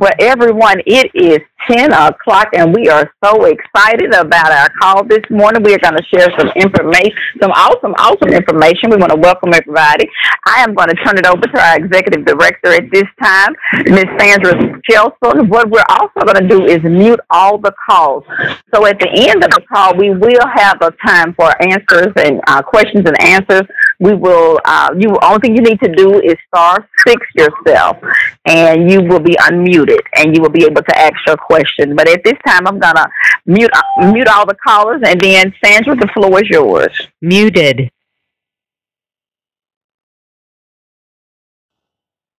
Well, everyone, it is 10 o'clock and we are so excited about our call this morning. We are going to share some information, some awesome, awesome information. We want to welcome everybody. I am going to turn it over to our executive director at this time, Ms. Sandra Chelson. What we're also going to do is mute all the calls. So at the end of the call, we will have a time for answers and uh, questions and answers. We will, uh, you, only thing you need to do is star six yourself and you will be unmuted and you will be able to ask your question. But at this time, I'm gonna mute uh, mute all the callers, and then Sandra, the floor is yours. Muted.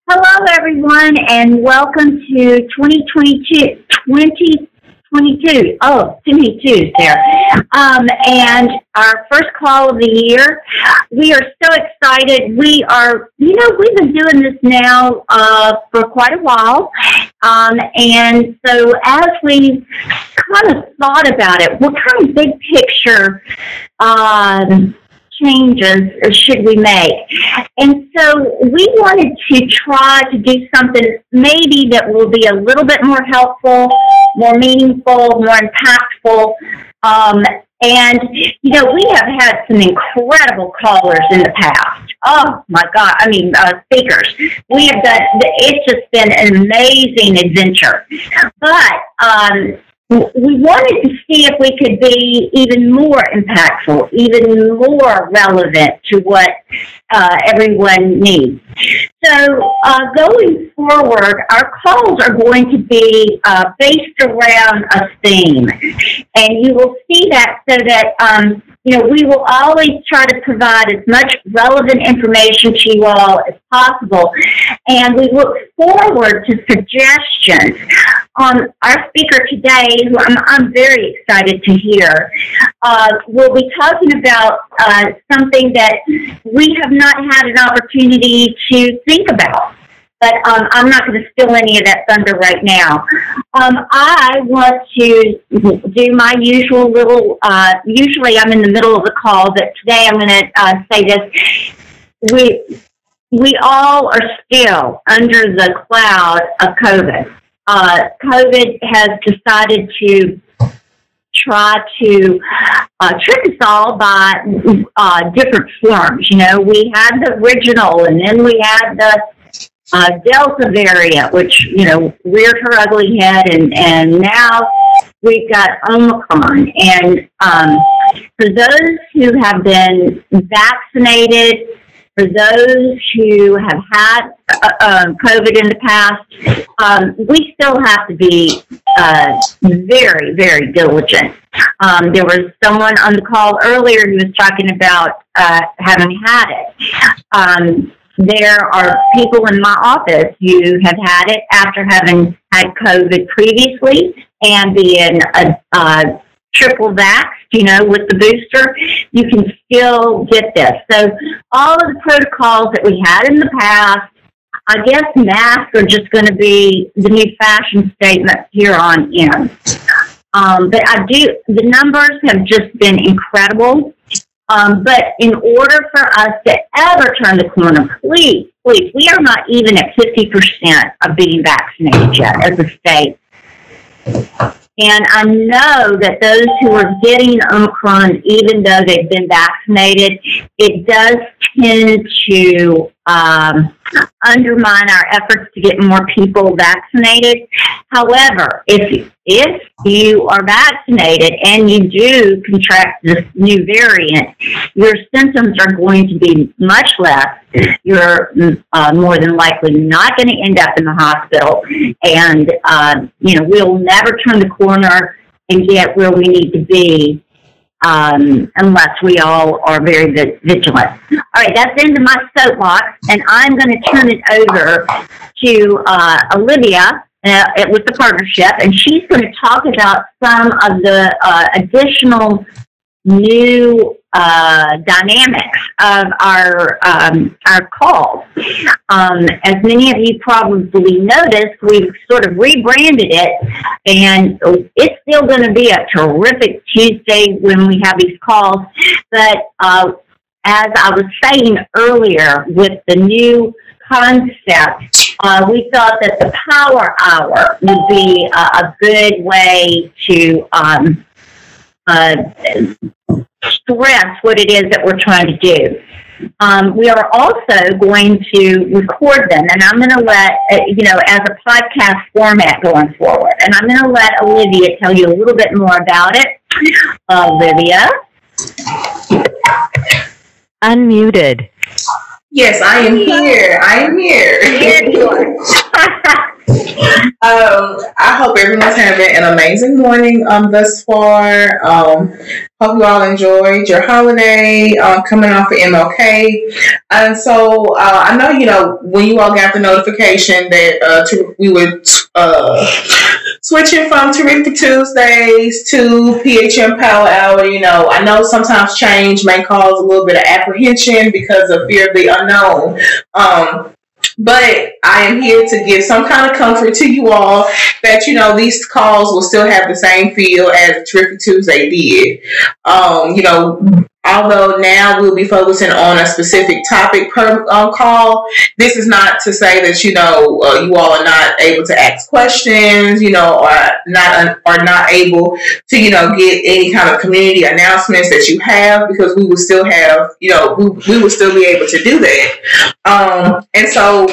Hello, everyone, and welcome to 2022. 20 22. Oh, too many there. Um, and our first call of the year. We are so excited. We are, you know, we've been doing this now uh, for quite a while. Um, and so as we kind of thought about it, what kind of big picture um, changes should we make? And so we wanted to try to do something maybe that will be a little bit more helpful, more meaningful, more impactful. Um, and, you know, we have had some incredible callers in the past. Oh, my God. I mean, uh, speakers. We have done, it's just been an amazing adventure. But, um, we wanted to see if we could be even more impactful, even more relevant to what uh, everyone needs. So, uh, going forward, our calls are going to be uh, based around a theme. And you will see that so that um, you know, we will always try to provide as much relevant information to you all as possible. And we look forward to suggestions. Um, our speaker today, who I'm, I'm very excited to hear, uh, will be talking about uh, something that we have not had an opportunity to think about but um, I'm not going to steal any of that thunder right now. Um, I want to do my usual little. Uh, usually, I'm in the middle of the call, but today I'm going to uh, say this. We we all are still under the cloud of COVID. Uh, COVID has decided to try to uh, trick us all by uh, different forms. You know, we had the original, and then we had the uh, Delta variant, which, you know, reared her ugly head, and, and now we've got Omicron. And um, for those who have been vaccinated, for those who have had uh, um, COVID in the past, um, we still have to be uh, very, very diligent. Um, there was someone on the call earlier who was talking about uh, having had it. Um, there are people in my office who have had it after having had COVID previously and being a, a triple vax, you know, with the booster, you can still get this. So all of the protocols that we had in the past, I guess masks are just going to be the new fashion statement here on in. Um, but I do, the numbers have just been incredible. Um, but in order for us to ever turn the corner, please, please, we are not even at 50% of being vaccinated yet as a state. And I know that those who are getting Omicron, even though they've been vaccinated, it does tend to um, undermine our efforts to get more people vaccinated. However, if if you are vaccinated and you do contract this new variant, your symptoms are going to be much less. You're uh, more than likely not going to end up in the hospital, and uh, you know we'll never turn the corner and get where we need to be um, unless we all are very vigilant. All right, that's of my soapbox, and I'm going to turn it over to uh, Olivia uh, with the partnership, and she's going to talk about some of the uh, additional new uh, dynamics of our um, our calls. Um, as many of you probably noticed, we've sort of rebranded it, and it's still going to be a terrific Tuesday when we have these calls. But uh, as I was saying earlier, with the new concept uh, we thought that the power hour would be a, a good way to um, uh, stress what it is that we're trying to do. Um, we are also going to record them, and I'm going to let, uh, you know, as a podcast format going forward. And I'm going to let Olivia tell you a little bit more about it. Olivia? Unmuted. Yes, I am here. I am here. Here you are. Um, I hope everyone's having an amazing morning um, thus far. Um, hope you all enjoyed your holiday um, coming off of MLK. And so uh, I know, you know, when you all got the notification that uh, to, we would uh, switching from Terrific Tuesdays to PHM Power Hour, you know, I know sometimes change may cause a little bit of apprehension because of fear of the unknown. Um, but I am here to give some kind of comfort to you all that you know these calls will still have the same feel as Terrific Tuesday did. Um, you know, although now we'll be focusing on a specific topic per um, call, this is not to say that you know uh, you all are not able to ask questions, you know, or not are not able to you know get any kind of community announcements that you have because we will still have you know we, we will still be able to do that. Um, and so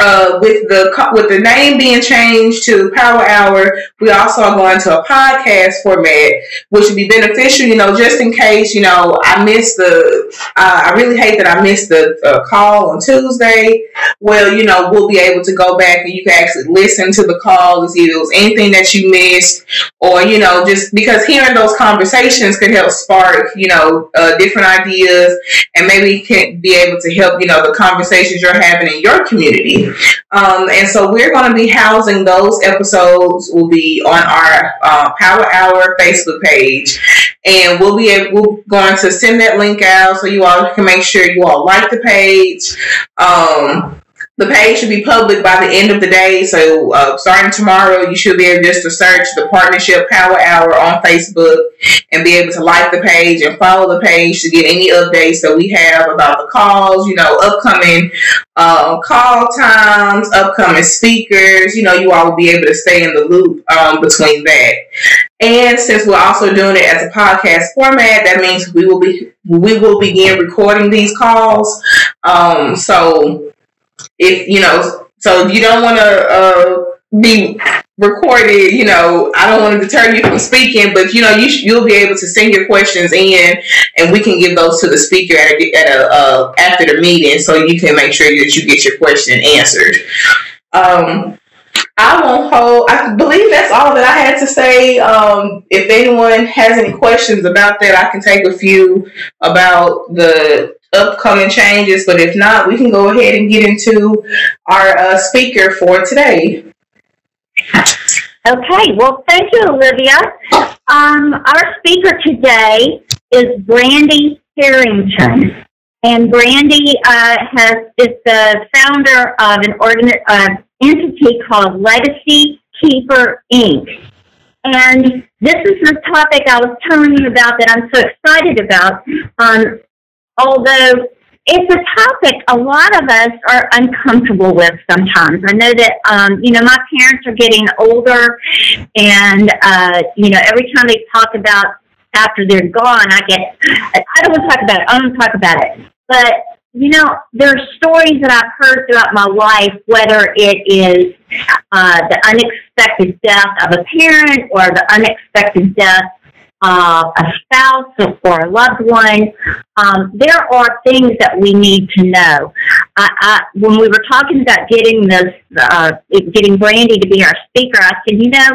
uh, with the with the name being changed to Power Hour, we also are going to a podcast format, which would be beneficial. You know, just in case you know I missed the. Uh, I really hate that I missed the uh, call on Tuesday. Well, you know, we'll be able to go back and you can actually listen to the call to see if there was anything that you missed, or you know, just because hearing those conversations can help spark you know uh, different ideas, and maybe can be able to help you know the conversations you're having in your community. Um, and so we're going to be housing those episodes. Will be on our uh, Power Hour Facebook page, and we'll be able, we're going to send that link out so you all can make sure you all like the page. Um, the page should be public by the end of the day. So uh, starting tomorrow, you should be able just to search the Partnership Power Hour on Facebook and be able to like the page and follow the page to get any updates that we have about the calls, you know, upcoming um, call times, upcoming speakers. You know, you all will be able to stay in the loop um, between that. And since we're also doing it as a podcast format, that means we will be we will begin recording these calls. Um, so if you know, so if you don't want to uh, be recorded, you know, I don't want to deter you from speaking, but you know, you sh- you'll be able to send your questions in, and we can give those to the speaker at a, at a uh, after the meeting, so you can make sure that you get your question answered. Um, I won't hold. I believe that's all that I had to say. Um, if anyone has any questions about that, I can take a few about the upcoming changes. But if not, we can go ahead and get into our uh, speaker for today. Okay, well, thank you, Olivia. Um, our speaker today is Brandy Harrington. And Brandy uh, has is the founder of an organ, uh, entity called Legacy Keeper Inc. And this is the topic I was telling you about that I'm so excited about. Um, although it's a topic a lot of us are uncomfortable with sometimes. I know that, um, you know, my parents are getting older, and, uh, you know, every time they talk about after they're gone, I get, I don't want to talk about it, I don't want to talk about it. But, you know, there are stories that I've heard throughout my life, whether it is uh, the unexpected death of a parent or the unexpected death uh, a spouse or a loved one. Um, there are things that we need to know. I, I, when we were talking about getting this, uh, getting Brandy to be our speaker, I said, you know,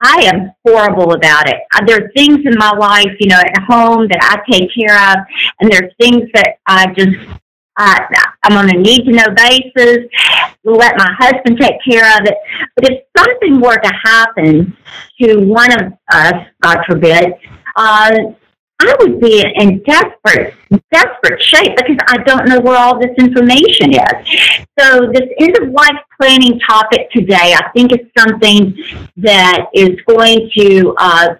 I am horrible about it. Uh, there are things in my life, you know, at home that I take care of, and there are things that I just uh, I'm on a need to know basis. Let my husband take care of it. But if something were to happen to one of us, God forbid, uh, I would be in desperate, desperate shape because I don't know where all this information is. So this end of life planning topic today, I think is something that is going to, uh,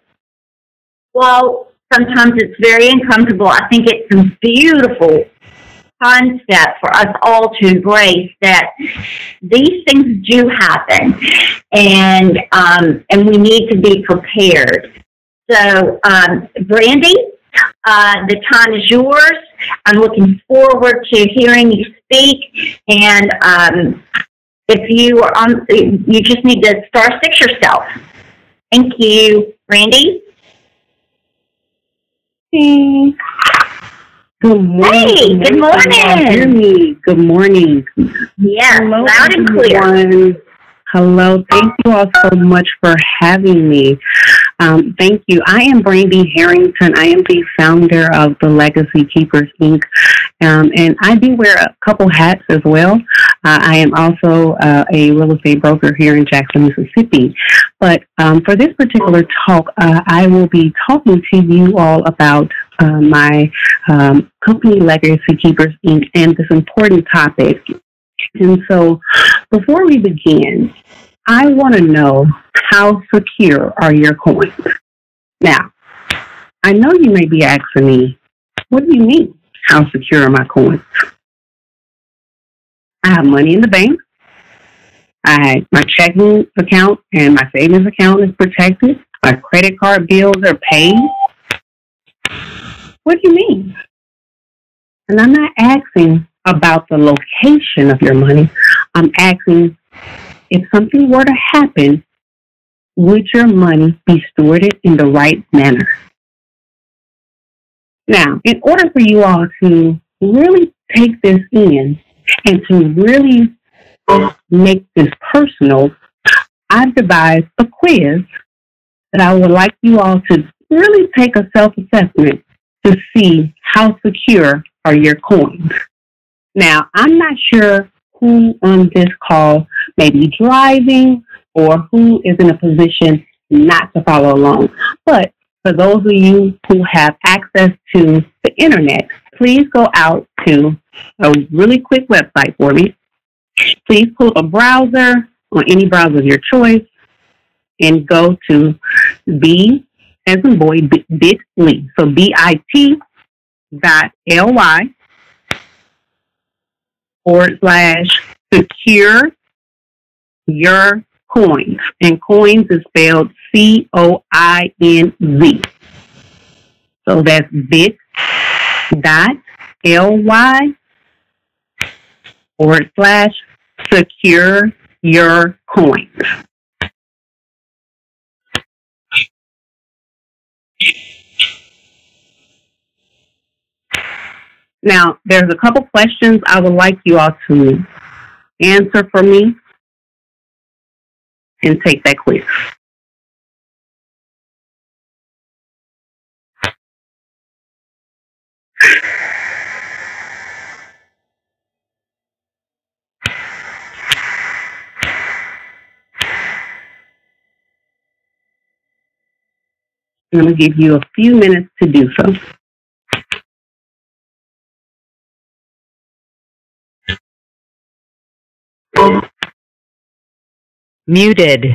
well, sometimes it's very uncomfortable. I think it's beautiful concept for us all to embrace that these things do happen, and um, and we need to be prepared. So, um, Brandy, uh, the time is yours. I'm looking forward to hearing you speak, and um, if you are on, you just need to star six yourself. Thank you, Randy. Hey. Good morning. Hey, good morning. Hear me? Good morning. Yes, Hello, loud and clear. Hello. Thank you all so much for having me. Um, thank you. I am Brandy Harrington. I am the founder of the Legacy Keepers Inc. Um, and I do wear a couple hats as well. Uh, I am also uh, a real estate broker here in Jackson, Mississippi. But um, for this particular talk, uh, I will be talking to you all about uh, my um, company, Legacy Keepers Inc., and this important topic. And so, before we begin, I want to know how secure are your coins? Now, I know you may be asking me, what do you mean? How secure are my coins? I have money in the bank. I my checking account and my savings account is protected. My credit card bills are paid. What do you mean? And I'm not asking about the location of your money. I'm asking if something were to happen, would your money be stewarded in the right manner? Now, in order for you all to really take this in and to really make this personal, I've devised a quiz that I would like you all to really take a self assessment to see how secure are your coins. Now, I'm not sure who on this call may be driving or who is in a position not to follow along. But for those of you who have access to the internet, please go out to a really quick website for me. Please pull a browser or any browser of your choice and go to b as in boy bit.ly. So B-I-T dot L-Y forward slash secure your coins. And coins is spelled C O I N Z. So that's bit dot L Y forward slash secure your coins. Now, there's a couple questions I would like you all to answer for me and take that quiz. I'm going to give you a few minutes to do so. Muted.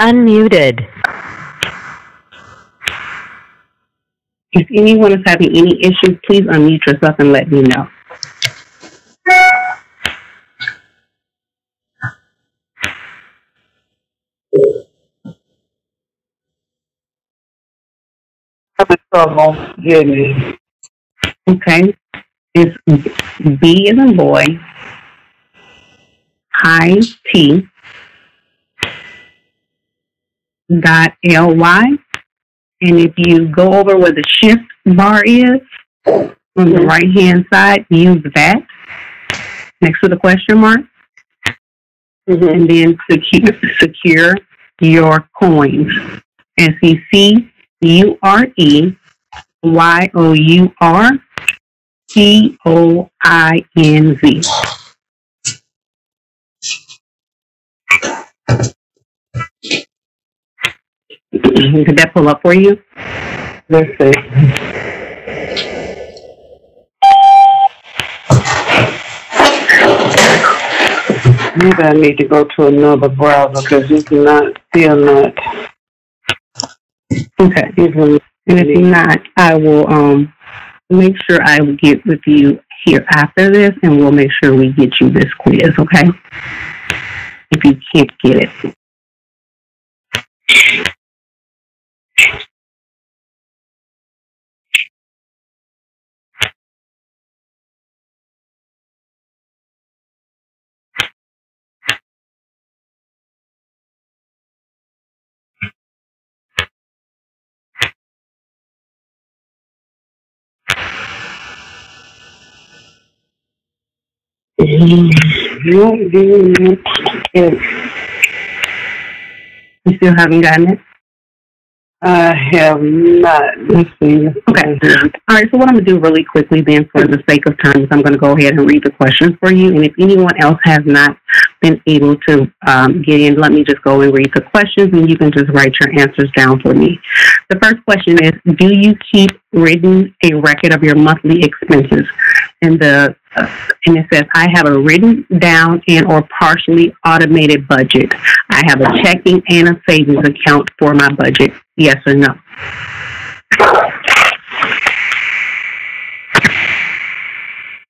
Unmuted. If anyone is having any issues, please unmute yourself and let me know. Okay. It's B as in boy, I T dot L Y. And if you go over where the shift bar is on the right hand side, use that next to the question mark. Mm-hmm. And then secure, secure your coins. S E C U R E Y O U R C O I N Z. Did that pull up for you? Let's see. Maybe I need to go to another browser because it's not still not. Okay. Even And if not, I will um make sure I will get with you here after this and we'll make sure we get you this quiz, okay? If you can't get it. You still haven't gotten it? I have not. Let's see. Okay. All right, so what I'm going to do really quickly then for the sake of time is I'm going to go ahead and read the questions for you. And if anyone else has not been able to um, get in, let me just go and read the questions and you can just write your answers down for me. The first question is, do you keep written a record of your monthly expenses? And the uh, and it says, I have a written down and or partially automated budget. I have a checking and a savings account for my budget. Yes or no?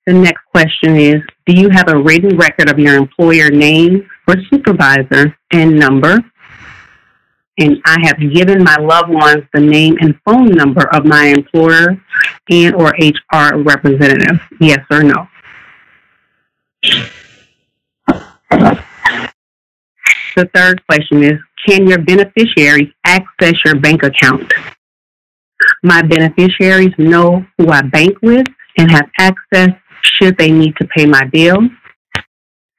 The next question is, do you have a written record of your employer name or supervisor and number? And I have given my loved ones the name and phone number of my employer and or HR representative. Yes or no? The third question is, can your beneficiaries access your bank account? My beneficiaries know who I bank with and have access should they need to pay my bills.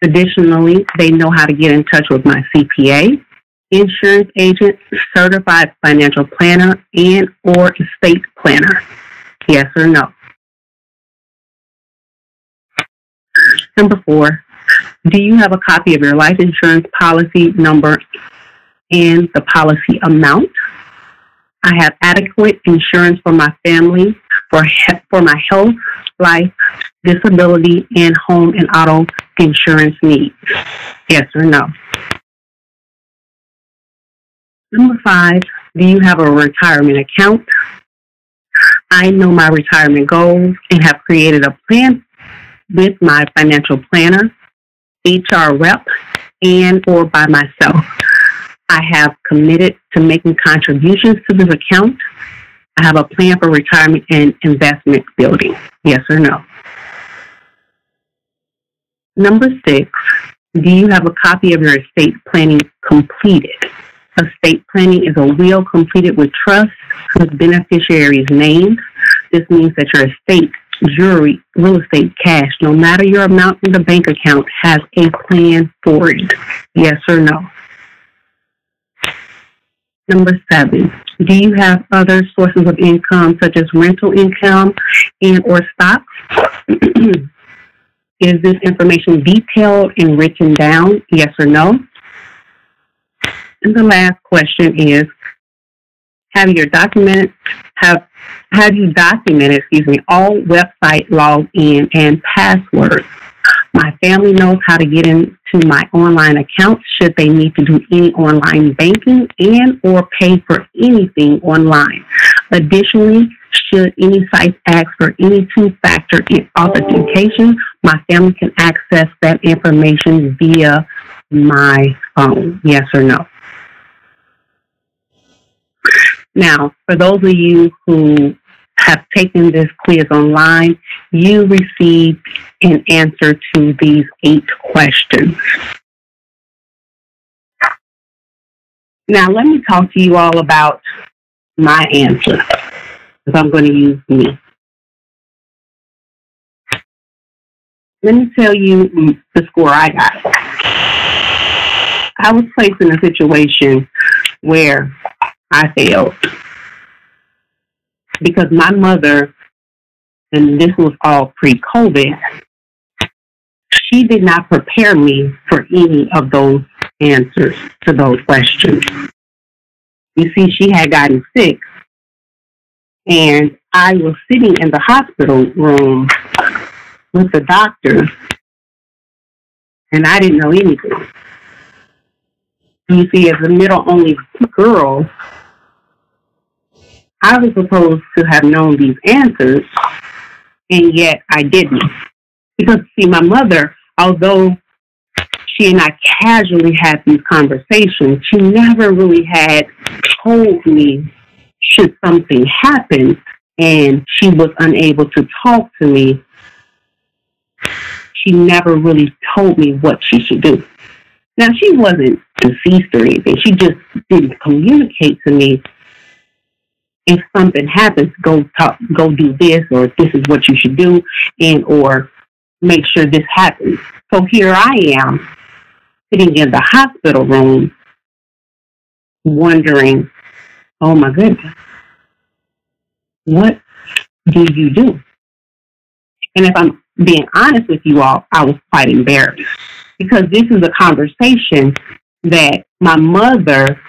Additionally, they know how to get in touch with my CPA, insurance agent, certified financial planner, and or estate planner. Yes or no? Number four, do you have a copy of your life insurance policy number and the policy amount? I have adequate insurance for my family, for, he- for my health, life, disability, and home and auto insurance needs. Yes or no? Number five, do you have a retirement account? I know my retirement goals and have created a plan with my financial planner, HR rep, and or by myself. I have committed to making contributions to this account. I have a plan for retirement and investment building. Yes or no? Number six, do you have a copy of your estate planning completed? Estate planning is a will completed with trust with beneficiaries named. This means that your estate, jewelry, real estate, cash, no matter your amount in the bank account, has a plan for it. Yes or no? Number seven, do you have other sources of income such as rental income and or stocks? Is this information detailed and written down? Yes or no? And the last question is, have your document have have you documented, excuse me, all website login and passwords? My family knows how to get into my online accounts should they need to do any online banking and or pay for anything online. Additionally, should any site ask for any two-factor authentication, my family can access that information via my phone. Yes or no? Now, for those of you who have taken this quiz online, you received an answer to these eight questions. Now, let me talk to you all about my answer, because I'm going to use me. Let me tell you the score I got. I was placed in a situation where I failed because my mother, and this was all pre COVID, she did not prepare me for any of those answers to those questions. You see, she had gotten sick, and I was sitting in the hospital room with the doctor, and I didn't know anything. You see, as a middle only girl, I was supposed to have known these answers, and yet I didn't. Because, see, my mother, although she and I casually had these conversations, she never really had told me should something happen and she was unable to talk to me. She never really told me what she should do. Now, she wasn't deceased or anything. She just didn't communicate to me if something happens, go talk, go do this, or this is what you should do, and or make sure this happens. So here I am, sitting in the hospital room, wondering, oh my goodness, what do you do? And if I'm being honest with you all, I was quite embarrassed because this is a conversation that my mother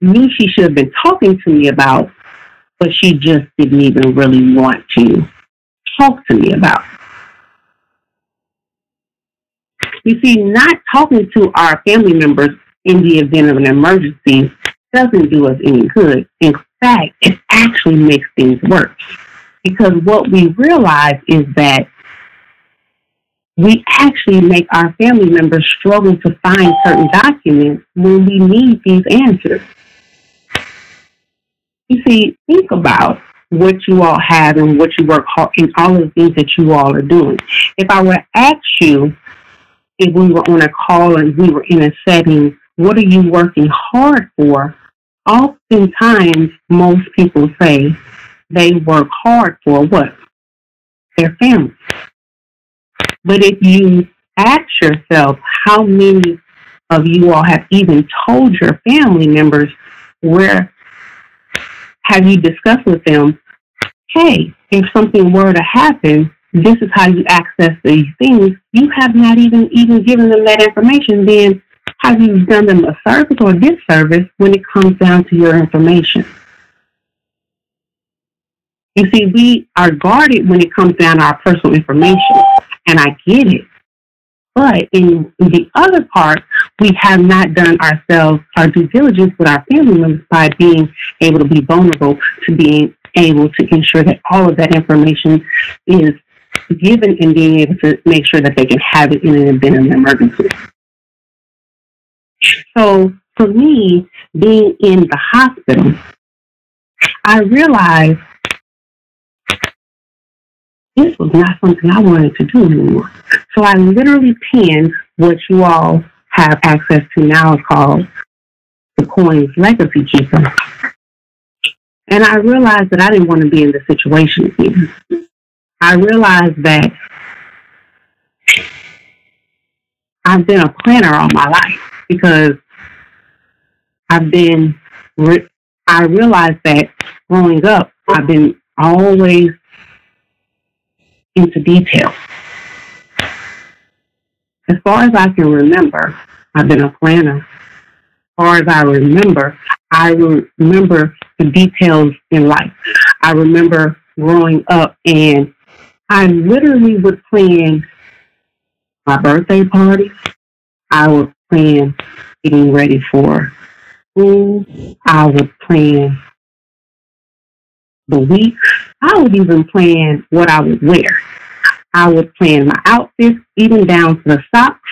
knew she should have been talking to me about, but she just didn't even really want to talk to me about. You see, not talking to our family members in the event of an emergency doesn't do us any good. In fact, it actually makes things worse. Because what we realize is that we actually make our family members struggle to find certain documents when we need these answers. You see, think about what you all have and what you work hard and all of the things that you all are doing. If I were to ask you if we were on a call and we were in a setting, what are you working hard for? Oftentimes, most people say they work hard for what? Their family. But if you ask yourself how many of you all have even told your family members where have you discussed with them, hey, if something were to happen, this is how you access these things. You have not even even given them that information. Then have you done them a service or a disservice when it comes down to your information? You see, we are guarded when it comes down to our personal information and I get it. But in the other part, we have not done ourselves our due diligence with our family members by being able to be vulnerable to being able to ensure that all of that information is given and being able to make sure that they can have it in an event of an emergency. So for me, being in the hospital, I realized this was not something I wanted to do anymore. So I literally penned what you all have access to now called the Coinz Legacy Keeper. And I realized that I didn't want to be in this situation again. I realized that I've been a planner all my life because I've been, I realized that growing up, I've been always into detail. As far as I can remember, I've been a planner. As far as I remember, I remember the details in life. I remember growing up and I literally would plan my birthday party. I would plan getting ready for school. I would plan the week. I would even plan what I would wear. I would plan my outfits, even down to the socks,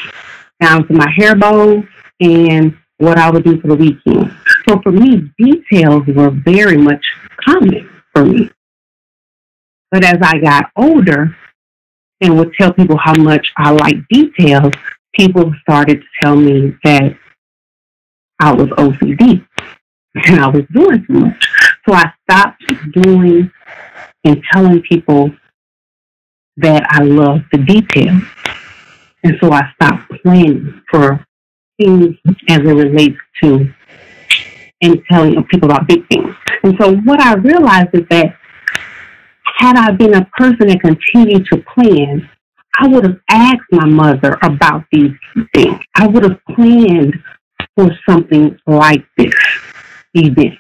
down to my hair bows, and what I would do for the weekend. So for me, details were very much common for me. But as I got older and would tell people how much I like details, people started to tell me that I was OCD and I was doing too much. So I stopped doing and telling people that I love the details. And so I stopped planning for things as it relates to and telling people about big things. And so what I realized is that had I been a person that continued to plan, I would have asked my mother about these things. I would have planned for something like this event.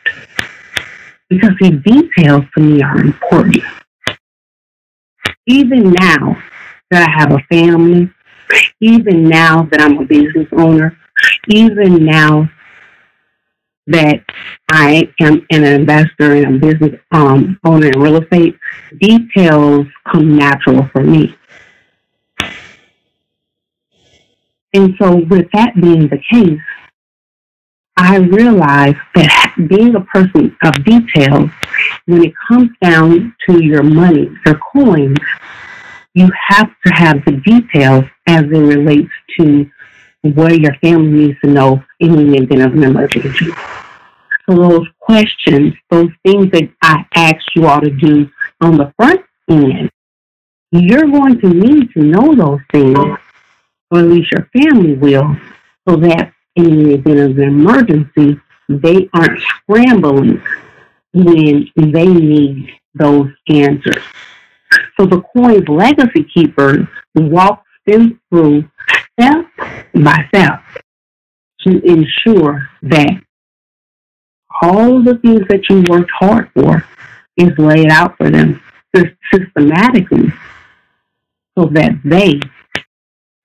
Because the details to me are important. Even now that I have a family, even now that I'm a business owner, even now that I am an investor and a business um, owner in real estate, details come natural for me. And so, with that being the case, I realized that being a person of details, when it comes down to your money, your coins, you have to have the details as it relates to what your family needs to know in the event of an emergency. So those questions, those things that I asked you all to do on the front end, you're going to need to know those things, or at least your family will, so that in the event of an emergency, they aren't scrambling when they need those answers. So the Coinz legacy keepers walks them through step by step to ensure that all the things that you worked hard for is laid out for them systematically so that they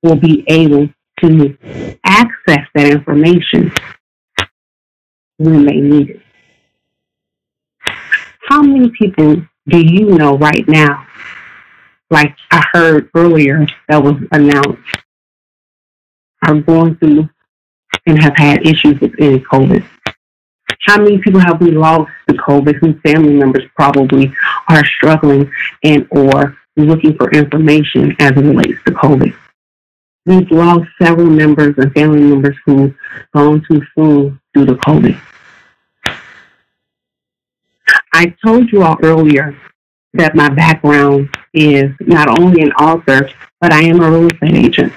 will be able to access that information when they need it. How many people do you know right now, like I heard earlier that was announced, are going through and have had issues with any COVID? How many people have we lost to COVID whose family members probably are struggling and or looking for information as it relates to COVID? We've lost several members and family members who've gone too soon due to COVID. I told you all earlier that my background is not only an author, but I am a real estate agent.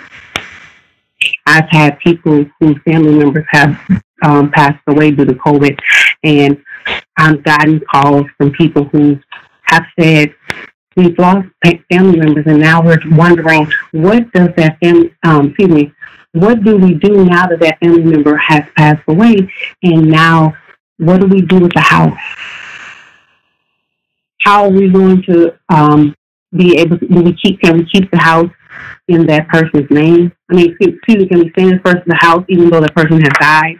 I've had people whose family members have um, passed away due to COVID, and I've gotten calls from people who have said, we've lost family members, and now we're wondering what does that family, um, excuse me, what do we do now that that family member has passed away, and now what do we do with the house? How are we going to um, be able to? Do we keep? Can we keep the house in that person's name? I mean, excuse me, can we stand first in the house even though the person has died?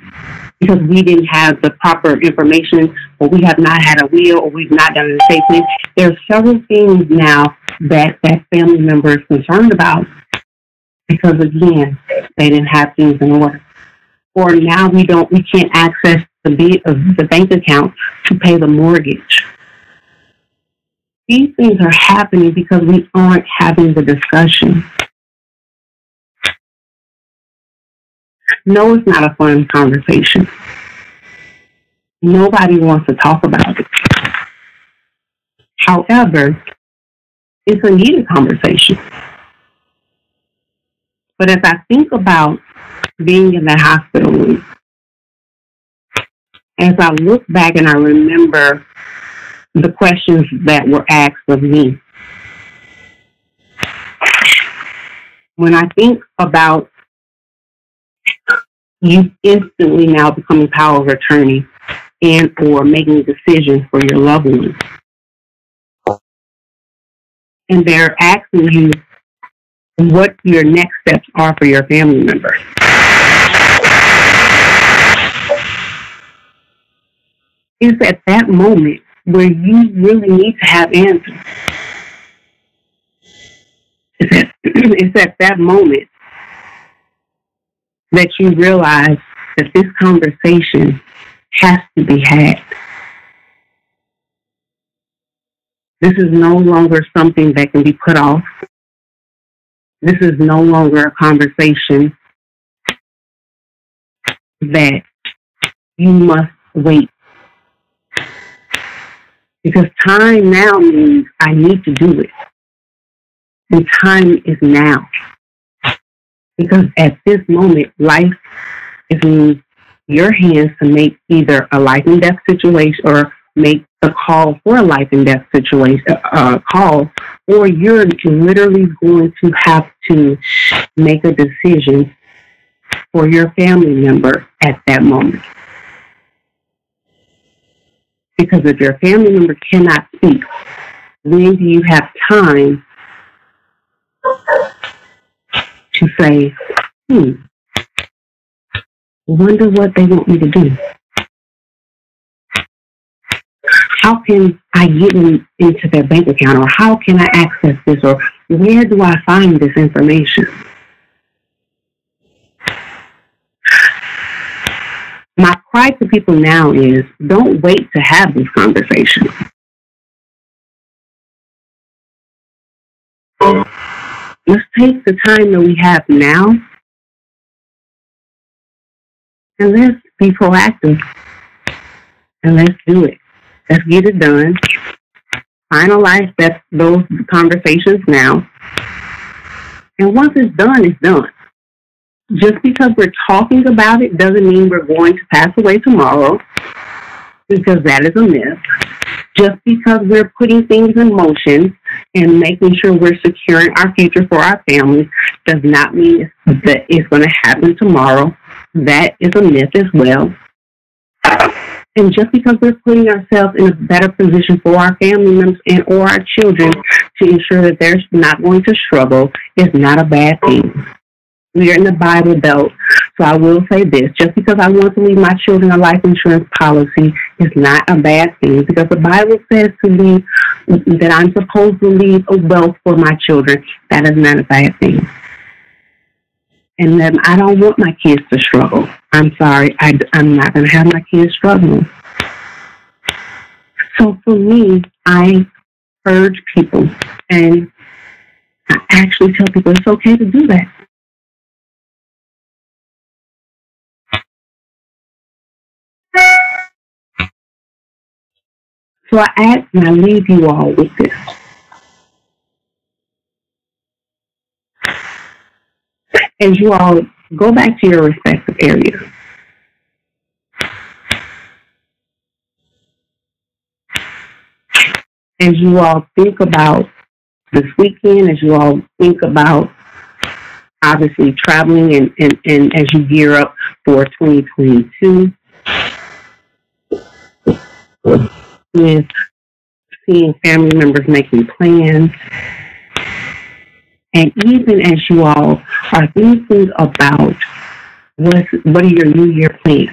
Because we didn't have the proper information, or we have not had a will, or we've not done an estate. There are several things now that that family member is concerned about because again, they didn't have things in order. Or now we don't, we can't access the, uh, the bank account to pay the mortgage. These things are happening because we aren't having the discussion. No, it's not a fun conversation. Nobody wants to talk about it. However, it's a needed conversation. But as I think about being in the hospital as I look back and I remember the questions that were asked of me, when I think about you instantly now becoming power of attorney and or making decisions for your loved ones. And they're asking you what your next steps are for your family members. Is at that moment where you really need to have answers. It's at, that moment that you realize that this conversation has to be had. This is no longer something that can be put off. This is no longer a conversation that you must wait. Because time now means I need to do it. And time is now. Because at this moment, life is in your hands to make either a life and death situation or make a call for a life and death situation uh, call, or you're literally going to have to make a decision for your family member at that moment. Because if your family member cannot speak, when do you have time to say, hmm, wonder what they want me to do? How can I get in, into their bank account or how can I access this or where do I find this information? Cry to people now is don't wait to have this conversation. Let's take the time that we have now and let's be proactive and let's do it. Let's get it done. Finalize that those conversations now. And once it's done, it's done. Just because we're talking about it doesn't mean we're going to pass away tomorrow, because that is a myth. Just because we're putting things in motion and making sure we're securing our future for our families does not mean that it's going to happen tomorrow. That is a myth as well. And just because we're putting ourselves in a better position for our family members and or our children to ensure that they're not going to struggle is not a bad thing. We are in the Bible Belt, so I will say this: just because I want to leave my children a life insurance policy is not a bad thing, because the Bible says to leave that I'm supposed to leave a wealth for my children. That is not a bad thing. And then I don't want my kids to struggle. I'm sorry, I, I'm not going to have my kids struggling. So for me, I urge people, and I actually tell people it's okay to do that. So I ask and I leave you all with this. As you all go back to your respective areas. As you all think about this weekend, as you all think about obviously traveling and, and, and as you gear up for 2022, with seeing family members making plans. And even as you all are thinking about what what are your New Year plans,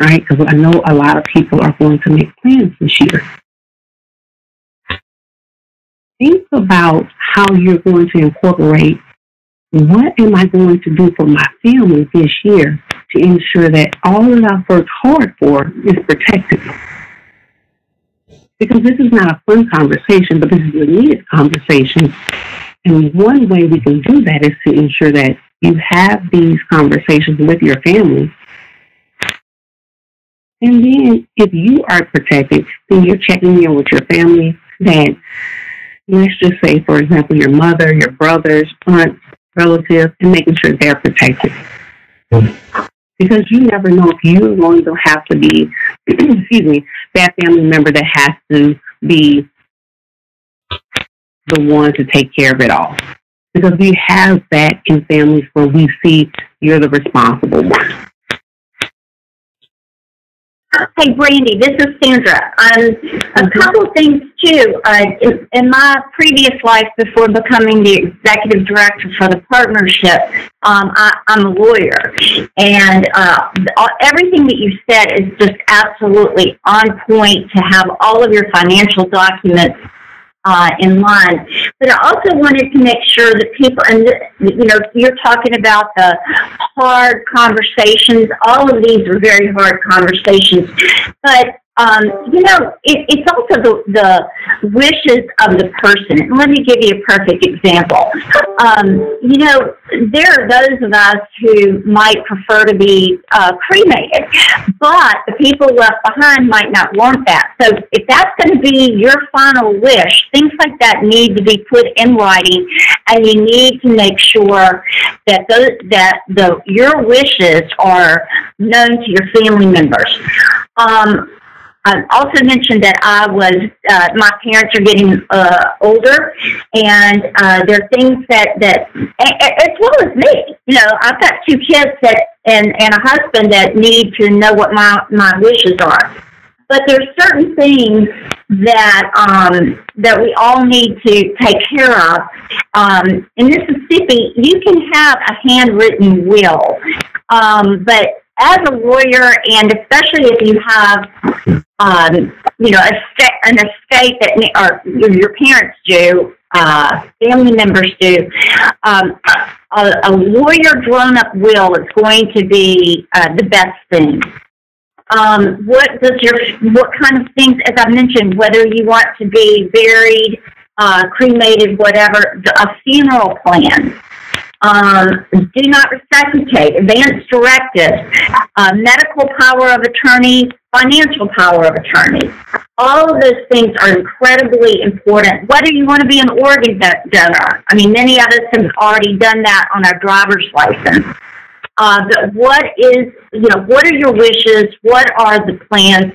right? Because I know a lot of people are going to make plans this year. Think about how you're going to incorporate what am I going to do for my family this year to ensure that all that I've worked hard for is protected because this is not a fun conversation, but this is a needed conversation. And one way we can do that is to ensure that you have these conversations with your family. And then if you are protected, then you're checking in with your family that, let's just say, for example, your mother, your brothers, aunts, relatives, and making sure they're protected because you never know if you're going to have to be, excuse me, that family member that has to be the one to take care of it all. Because we have that in families where we see you're the responsible one. Hey, Brandy, this is Sandra. Um, a couple things too. Uh, in, in my previous life, before becoming the executive director for the partnership, um, I, I'm a lawyer, and uh, everything that you said is just absolutely on point to have all of your financial documents uh, in line. But I also wanted to make sure that people, and you know, you're talking about the hard conversations. All of these are very hard conversations, but um, you know, it, it's also the, the wishes of the person. Let me give you a perfect example. Um, you know, there are those of us who might prefer to be uh, cremated, but the people left behind might not want that. So if that's going to be your final wish, things like that need to be put in writing, and you need to make sure that those, that the your wishes are known to your family members. Um, I also mentioned that I was, uh, my parents are getting uh, older, and uh, there are things that, that, as well as me, you know, I've got two kids that, and, and a husband that need to know what my, my wishes are. But there's certain things that um, that we all need to take care of. Um, in Mississippi, you can have a handwritten will, um, but as a lawyer, and especially if you have, um, you know, a sta- an estate that or your parents do, uh, family members do, um, a, a lawyer drawn-up will is going to be uh, the best thing. Um, what does your what kind of things, as I mentioned, whether you want to be buried, uh, cremated, whatever, a funeral plan. Um, do not resuscitate, advance directives, uh, medical power of attorney, financial power of attorney. All of those things are incredibly important. Whether you want to be an organ donor, I mean, many of us have already done that on our driver's license. Uh, what is, you know, what are your wishes? What are the plans?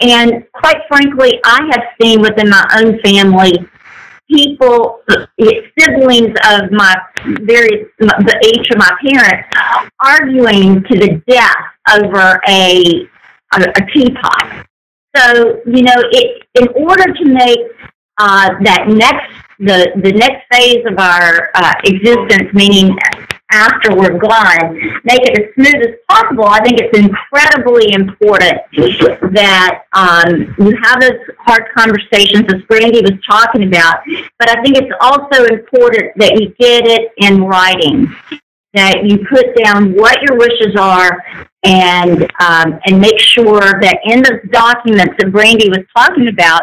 And quite frankly, I have seen within my own family people, siblings of my various, the age of my parents, arguing to the death over a a, a teapot. So you know, it in order to make uh, that next the the next phase of our uh, existence, meaning after we're gone, make it as smooth as possible. I think it's incredibly important that um, you have those hard conversations, as Brandy was talking about. But I think it's also important that you get it in writing, that you put down what your wishes are, and um, and make sure that in those documents that Brandy was talking about,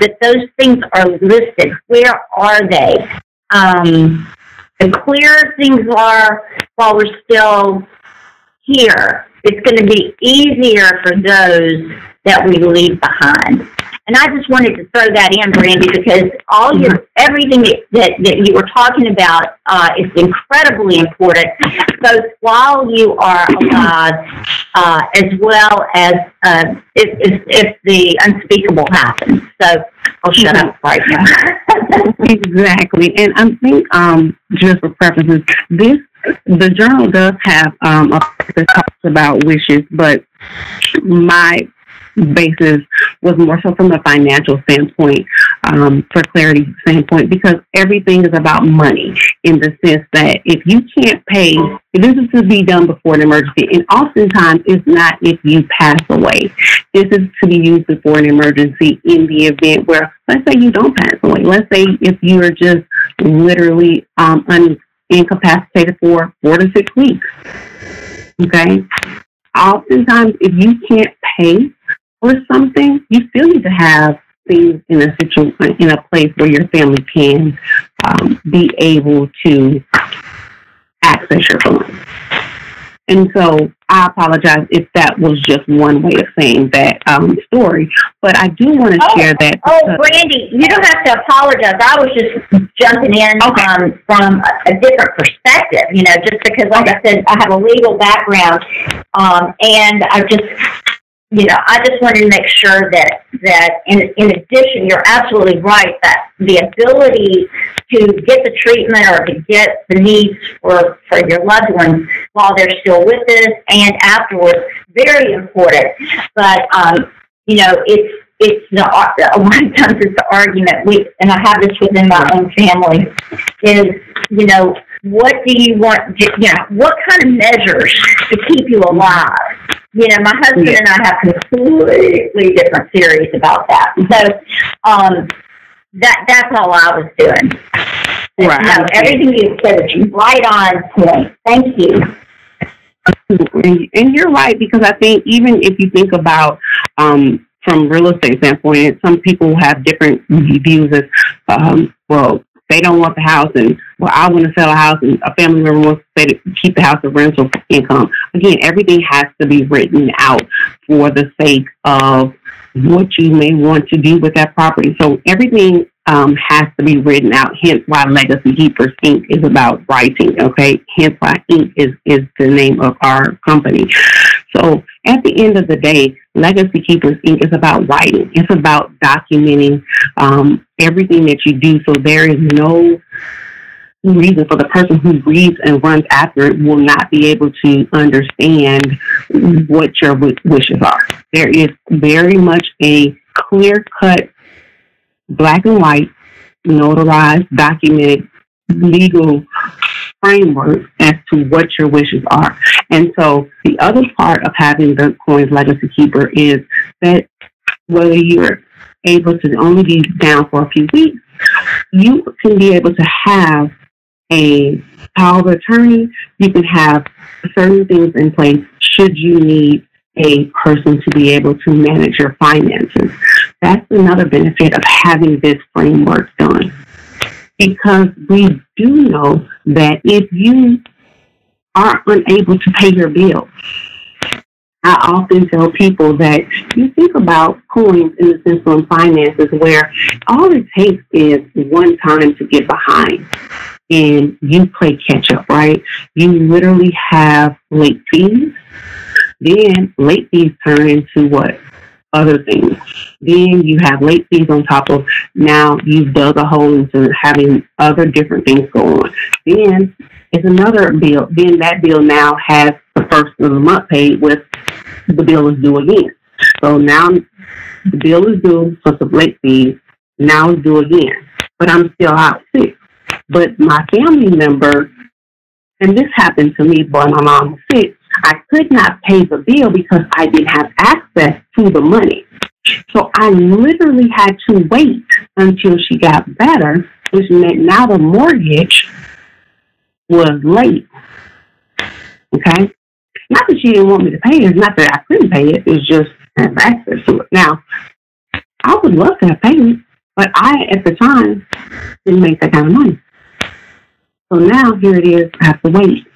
that those things are listed. Where are they? Um, the clearer things are while we're still here, it's going to be easier for those that we leave behind. And I just wanted to throw that in, Brandy, because all your everything that, that, that you were talking about uh, is incredibly important, both while you are alive, uh, as well as uh, if, if, if the unspeakable happens. So I'll shut up right now. exactly. And I think um, just for preferences, this the journal does have um, a that talks about wishes, but my basis was more so from a financial standpoint, um, for clarity standpoint, because everything is about money in the sense that if you can't pay, this is to be done before an emergency, and oftentimes it's not if you pass away. This is to be used before an emergency in the event where, let's say you don't pass away. Let's say if you are just literally um, un- incapacitated for four to six weeks. Okay? Oftentimes, if you can't pay for something, you still need to have things in a situation, in a place where your family can um, be able to access your funds. And so I apologize if that was just one way of saying that um, story, but I do want to Oh, share that. Oh, Brandy, you don't have to apologize. I was just jumping in Okay. um, from a, a different perspective, you know, just because, like I said, I have a legal background, um, and I just, you know, I just wanted to make sure that that in in addition, you're absolutely right that the ability to get the treatment or to get the needs for for your loved ones while they're still with us and afterwards very important. But um, you know, it's it's the a lot of times it's the argument we and I have this within my own family is you know what do you want you know what kind of measures to keep you alive you know my husband Yeah. and I have completely different theories about that so um that that's all I was doing Right. no everything you said is right on point thank you And, and you're right because I think even if you think about um, from real estate standpoint, some people have different views as um, well. They don't want the house, and well, I want to sell a house, and a family member wants to to keep the house as rental income. Again, everything has to be written out for the sake of what you may want to do with that property. So everything um, has to be written out. Hence why Legacy Keepers Inc. is about writing. Okay, hence why Inc. is is the name of our company. So at the end of the day, Legacy Keepers Inc. is about writing. It's about documenting um, everything that you do. So there is no reason for the person who reads and runs after it will not be able to understand what your wi- wishes are. There is very much a clear cut, black and white, notarized, documented legal framework as to what your wishes are. And so the other part of having the Coinz legacy keeper is that whether you're able to only be down for a few weeks, you can be able to have a power of attorney. You can have certain things in place should you need a person to be able to manage your finances. That's another benefit of having this framework done. Because we do know that if you are unable to pay your bills, I often tell people that you think about coins in the sense of finances where all it takes is one time to get behind and you play catch up, right? You literally have late fees. Then late fees turn into what? Other things. Then you have late fees on top of now you've dug a hole into having other different things go on. Then it's another bill. Then that bill now has the first of the month paid with the bill is due again. So now the bill is due for some late fees. Now it's due again. But I'm still out sick. But my family member, and this happened to me when my mom was sick, I could not pay the bill because I didn't have access to the money. So I literally had to wait until she got better, which meant now the mortgage was late. Okay? Not that she didn't want me to pay it, not that I couldn't pay it, it's just I have access to it. Now, I would love to have paid it, but I, at the time, didn't make that kind of money. So now here it is, I have to wait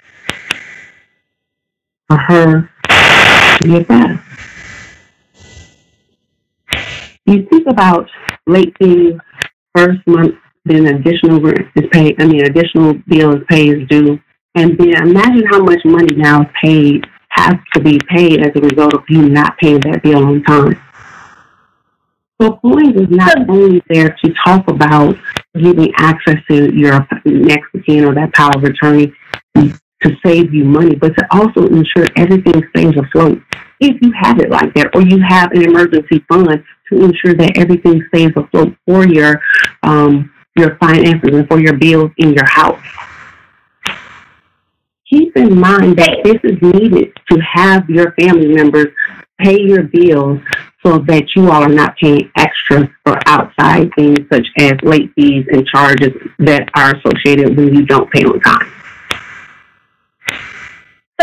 for her to get better. You think about late fees, first month, then additional rent is paid, I mean, additional bill is paid is due. And then imagine how much money now is paid, has to be paid as a result of you not paying that bill on time. So Coinz is not only there to talk about giving access to your next of kin or that power of attorney to save you money, but to also ensure everything stays afloat. If you have it like that, or you have an emergency fund to ensure that everything stays afloat for your um, your finances and for your bills in your house. Keep in mind that this is needed to have your family members pay your bills so that you all are not paying extra for outside things such as late fees and charges that are associated when you don't pay on time.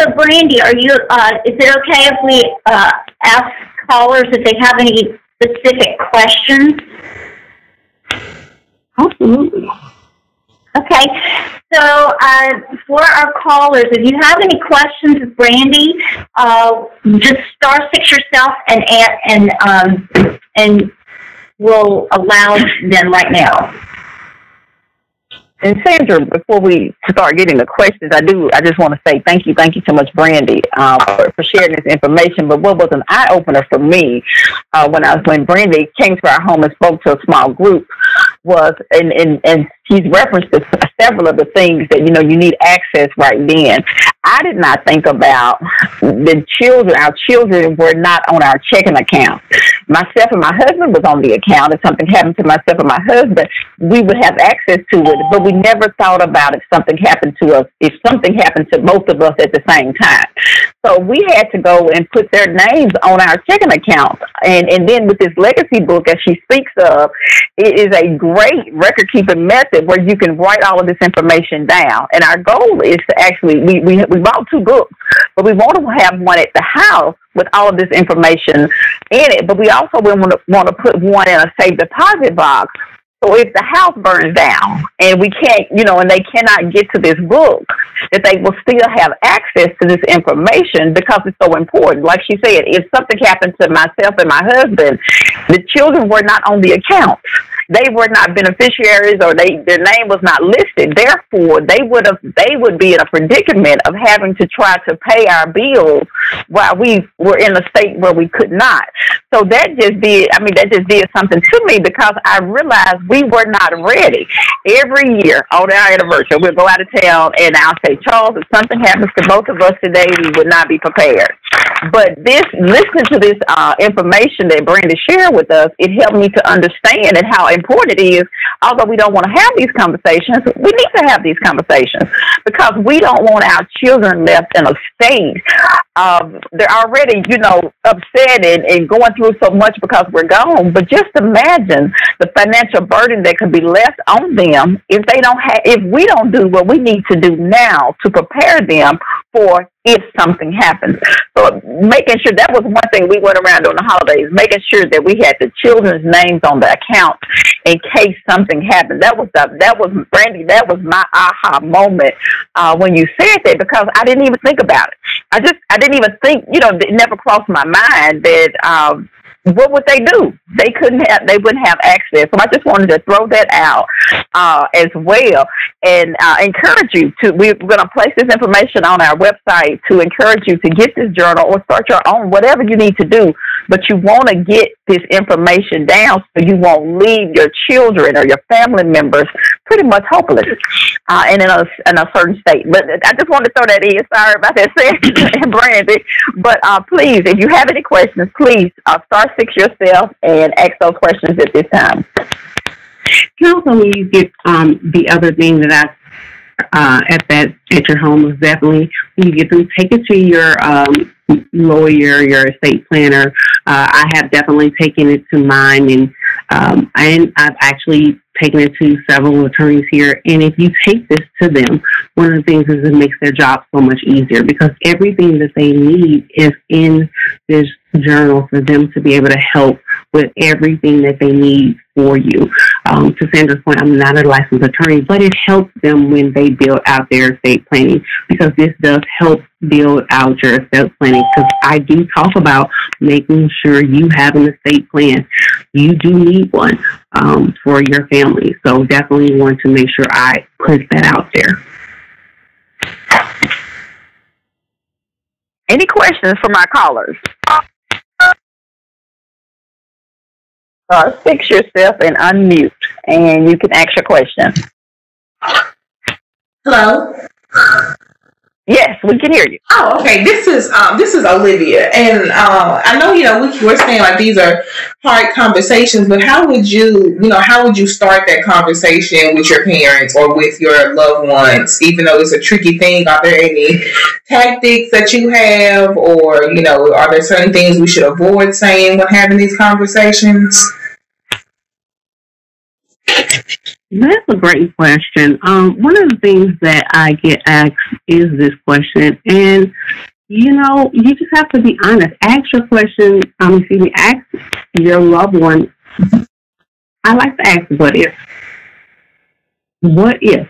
So, Brandy, are you? Uh, is it okay if we uh, ask callers if they have any specific questions? Absolutely. Okay. So, uh, for our callers, if you have any questions of Brandy, uh, just star six yourself and and um, and we'll allow them right now. And Sandra, before we start getting the questions, I do. I just want to say thank you, thank you so much, Brandy, um, for, for sharing this information. But what was an eye opener for me uh, when I was when Brandy came to our home and spoke to a small group was, and and and she's referenced several of the things that you know you need access right then. I did not think about the children. Our children were not on our checking account. Myself and my husband was on the account. If something happened to myself and my husband, we would have access to it. But we never thought about if something happened to us. If something happened to both of us at the same time, so we had to go and put their names on our checking account. And and then with this legacy book, as she speaks of, it is a great record keeping method where you can write all of this information down. And our goal is to actually we we we bought two books, but we want to have one at the house with all of this information in it. But we also want to want to put one in a safe deposit box so if the house burns down and we can't, you know, and they cannot get to this book, that they will still have access to this information because it's so important. Like she said, if something happened to myself and my husband, the children were not on the account they were not beneficiaries or they their name was not listed. Therefore, they would have they would be in a predicament of having to try to pay our bills while we were in a state where we could not. So that just did I mean that just did something to me because I realized we were not ready. Every year on our anniversary, we'll go out of town and I'll say, Charles, if something happens to both of us today, we would not be prepared. But this, listening to this uh, information that Brenda shared with us, it helped me to understand and how important it is. Although we don't want to have these conversations, we need to have these conversations because we don't want our children left in a state. Um, they're already, you know, upset and, and going through so much because we're gone. But just imagine the financial burden that could be left on them if they don't have, if we don't do what we need to do now to prepare them for if something happens. So making sure that was one thing we went around on the holidays, making sure that we had the children's names on the account in case something happened. That was the, that was Brandy. That was my aha moment uh, when you said that because I didn't even think about it. I just I didn't even think you know it never crossed my mind that. Um, what would they do? They couldn't have, they wouldn't have access. So I just wanted to throw that out uh, as well and uh, encourage you to. We're going to place this information on our website to encourage you to get this journal or start your own, whatever you need to do. But you want to get this information down so you won't leave your children or your family members pretty much hopeless uh, and in a, in a certain state. But I just wanted to throw that in. Sorry about that, Sam and Brandy. But uh, please, if you have any questions, please uh, start six yourself and ask those questions at this time. Counsel, when you get um, the other thing that I uh, at that at your home is definitely when you get them, take it to your um, lawyer, your estate planner. Uh, I have definitely taken it to mind, and um, and I've actually taken it to several attorneys here. And if you take this to them, one of the things is it makes their job so much easier because everything that they need is in this journal for them to be able to help with everything that they need for you. Um, to Sandra's point, I'm not a licensed attorney, but it helps them when they build out their estate planning because this does help build out your estate planning because I do talk about making sure you have an estate plan. You do need one um, for your family. So definitely want to make sure I put that out there. Any questions from our callers? Uh, fix yourself and unmute, and you can ask your question. Hello. Yes, we can hear you. Oh, okay. This is um, this is Olivia, and uh, I know you know we, we're saying like these are hard conversations, but how would you you know how would you start that conversation with your parents or with your loved ones? Even though it's a tricky thing, are there any tactics that you have, or you know, are there certain things we should avoid saying when having these conversations? That's a great question. Um, one of the things that I get asked is this question, and you know, you just have to be honest. Ask your question. Um, excuse me. Ask your loved one. I like to ask, "What if? What if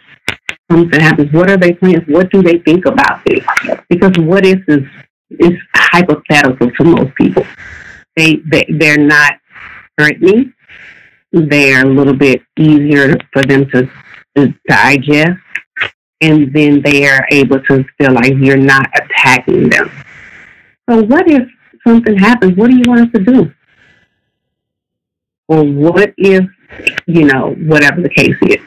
something happens? What are they plans? What do they think about this? Because what if is is hypothetical to most people. They they they're not threatening they're a little bit easier for them to, to digest, and then they are able to feel like you're not attacking them. So, what if something happens? What do you want us to do? Or what if, you know, whatever the case is?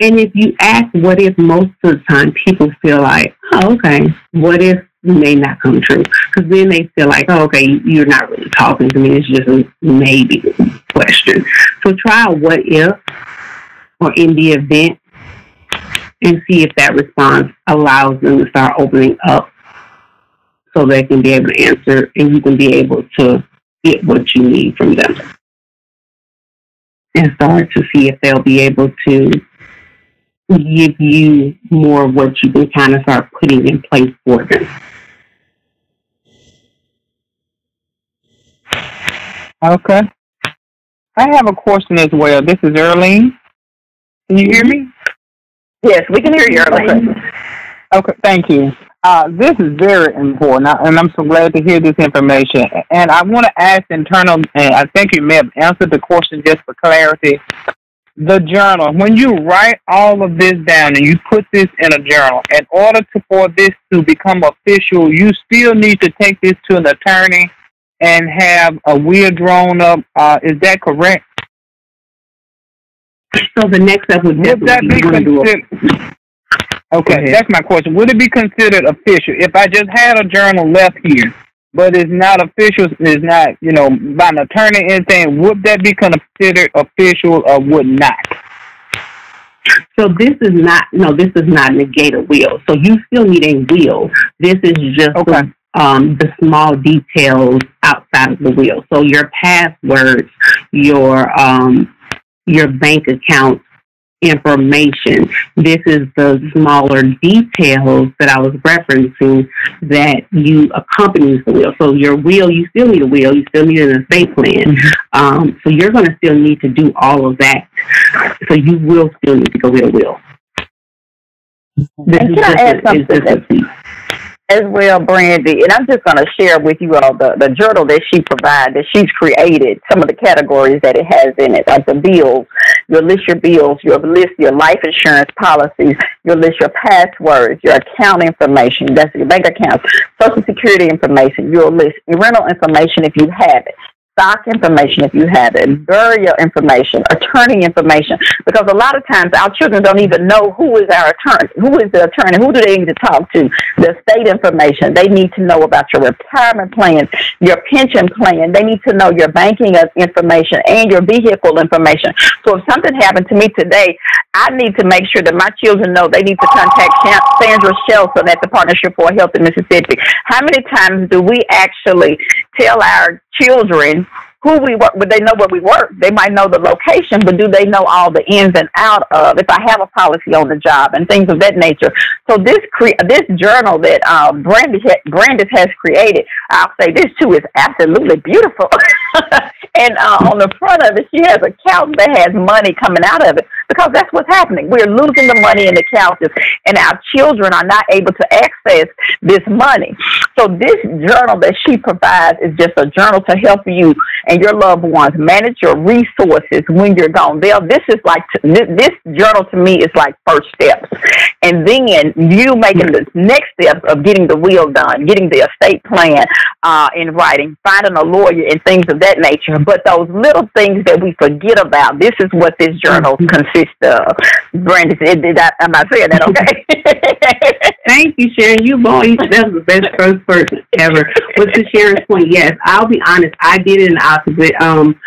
And if you ask what if, most of the time people feel like, oh, okay, what if may not come true? Because then they feel like, oh, okay, you're not really talking to me. It's just a maybe question. So try a what if or in the event and see if that response allows them to start opening up so they can be able to answer and you can be able to get what you need from them. And start to see if they'll be able to give you more of what you can kind of start putting in place for them. Okay. I have a question as well. This is Earlene. Can you hear me? Yes, we can hear you, Earlene. Okay, thank you. Uh, this is very important, and I'm so glad to hear this information. And I want to ask internal, and I think you may have answered the question just for clarity. The journal, when you write all of this down and you put this in a journal, in order to, for this to become official, you still need to take this to an attorney and have a will drawn up. Uh, is that correct? So the next step would Would that be be want to do a considered? Okay, that's my question. Would it be considered official if I just had a journal left here, but it's not official? It's not, you know, by an attorney or anything. Would that be considered official or would not? So this is not no, this is not negate a will. So you still need a will. This is just Okay. Um, the small details outside of the will. So your passwords, your um, your bank account information. This is the smaller details that I was referencing that you accompanies the will. So your will, you still need a will. You still need an estate plan. Um, so you're going to still need to do all of that. So you will still need to go get a will. This And is can I add a- it's just something? As well, Brandy, and I'm just going to share with you all the, the journal that she provided, that she's created, some of the categories that it has in it, like the bills. You'll list your bills, you'll list your life insurance policies, you'll list your passwords, your account information, that's your bank accounts, social security information, you'll list your rental information if you have it. Stock information if you have it, burial information, attorney information, because a lot of times our children don't even know who is our attorney, who is the attorney, who do they need to talk to, the state information. They need to know about your retirement plan, your pension plan. They need to know your banking uh, information and your vehicle information. So if something happened to me today, I need to make sure that my children know they need to contact Sandra Shelton at the Partnership for a Healthy Mississippi. How many times do we actually tell our children who we work with, they know where we work. They might know the location, but do they know all the ins and out of if I have a policy on the job and things of that nature? So this cre- this journal that uh, Brandis, ha- Brandis has created, I'll say this too is absolutely beautiful. and uh, on the front of it, she has a couch that has money coming out of it because that's what's happening. We're losing the money in the couches, and our children are not able to access this money. So this journal that she provides is just a journal to help you and your loved ones manage your resources when you're gone. They'll, this is like this journal to me is like first steps, and then you making the next steps of getting the will done, getting the estate plan uh, in writing, finding a lawyer, and things of that nature. But those little things that we forget about, this is what this journal consists of. Brandy, did, did I, am I saying that okay? Thank you, Sharon. You boy, that was the best first person ever. But to Sharon's point, yes, I'll be honest. I did it in the opposite. Um,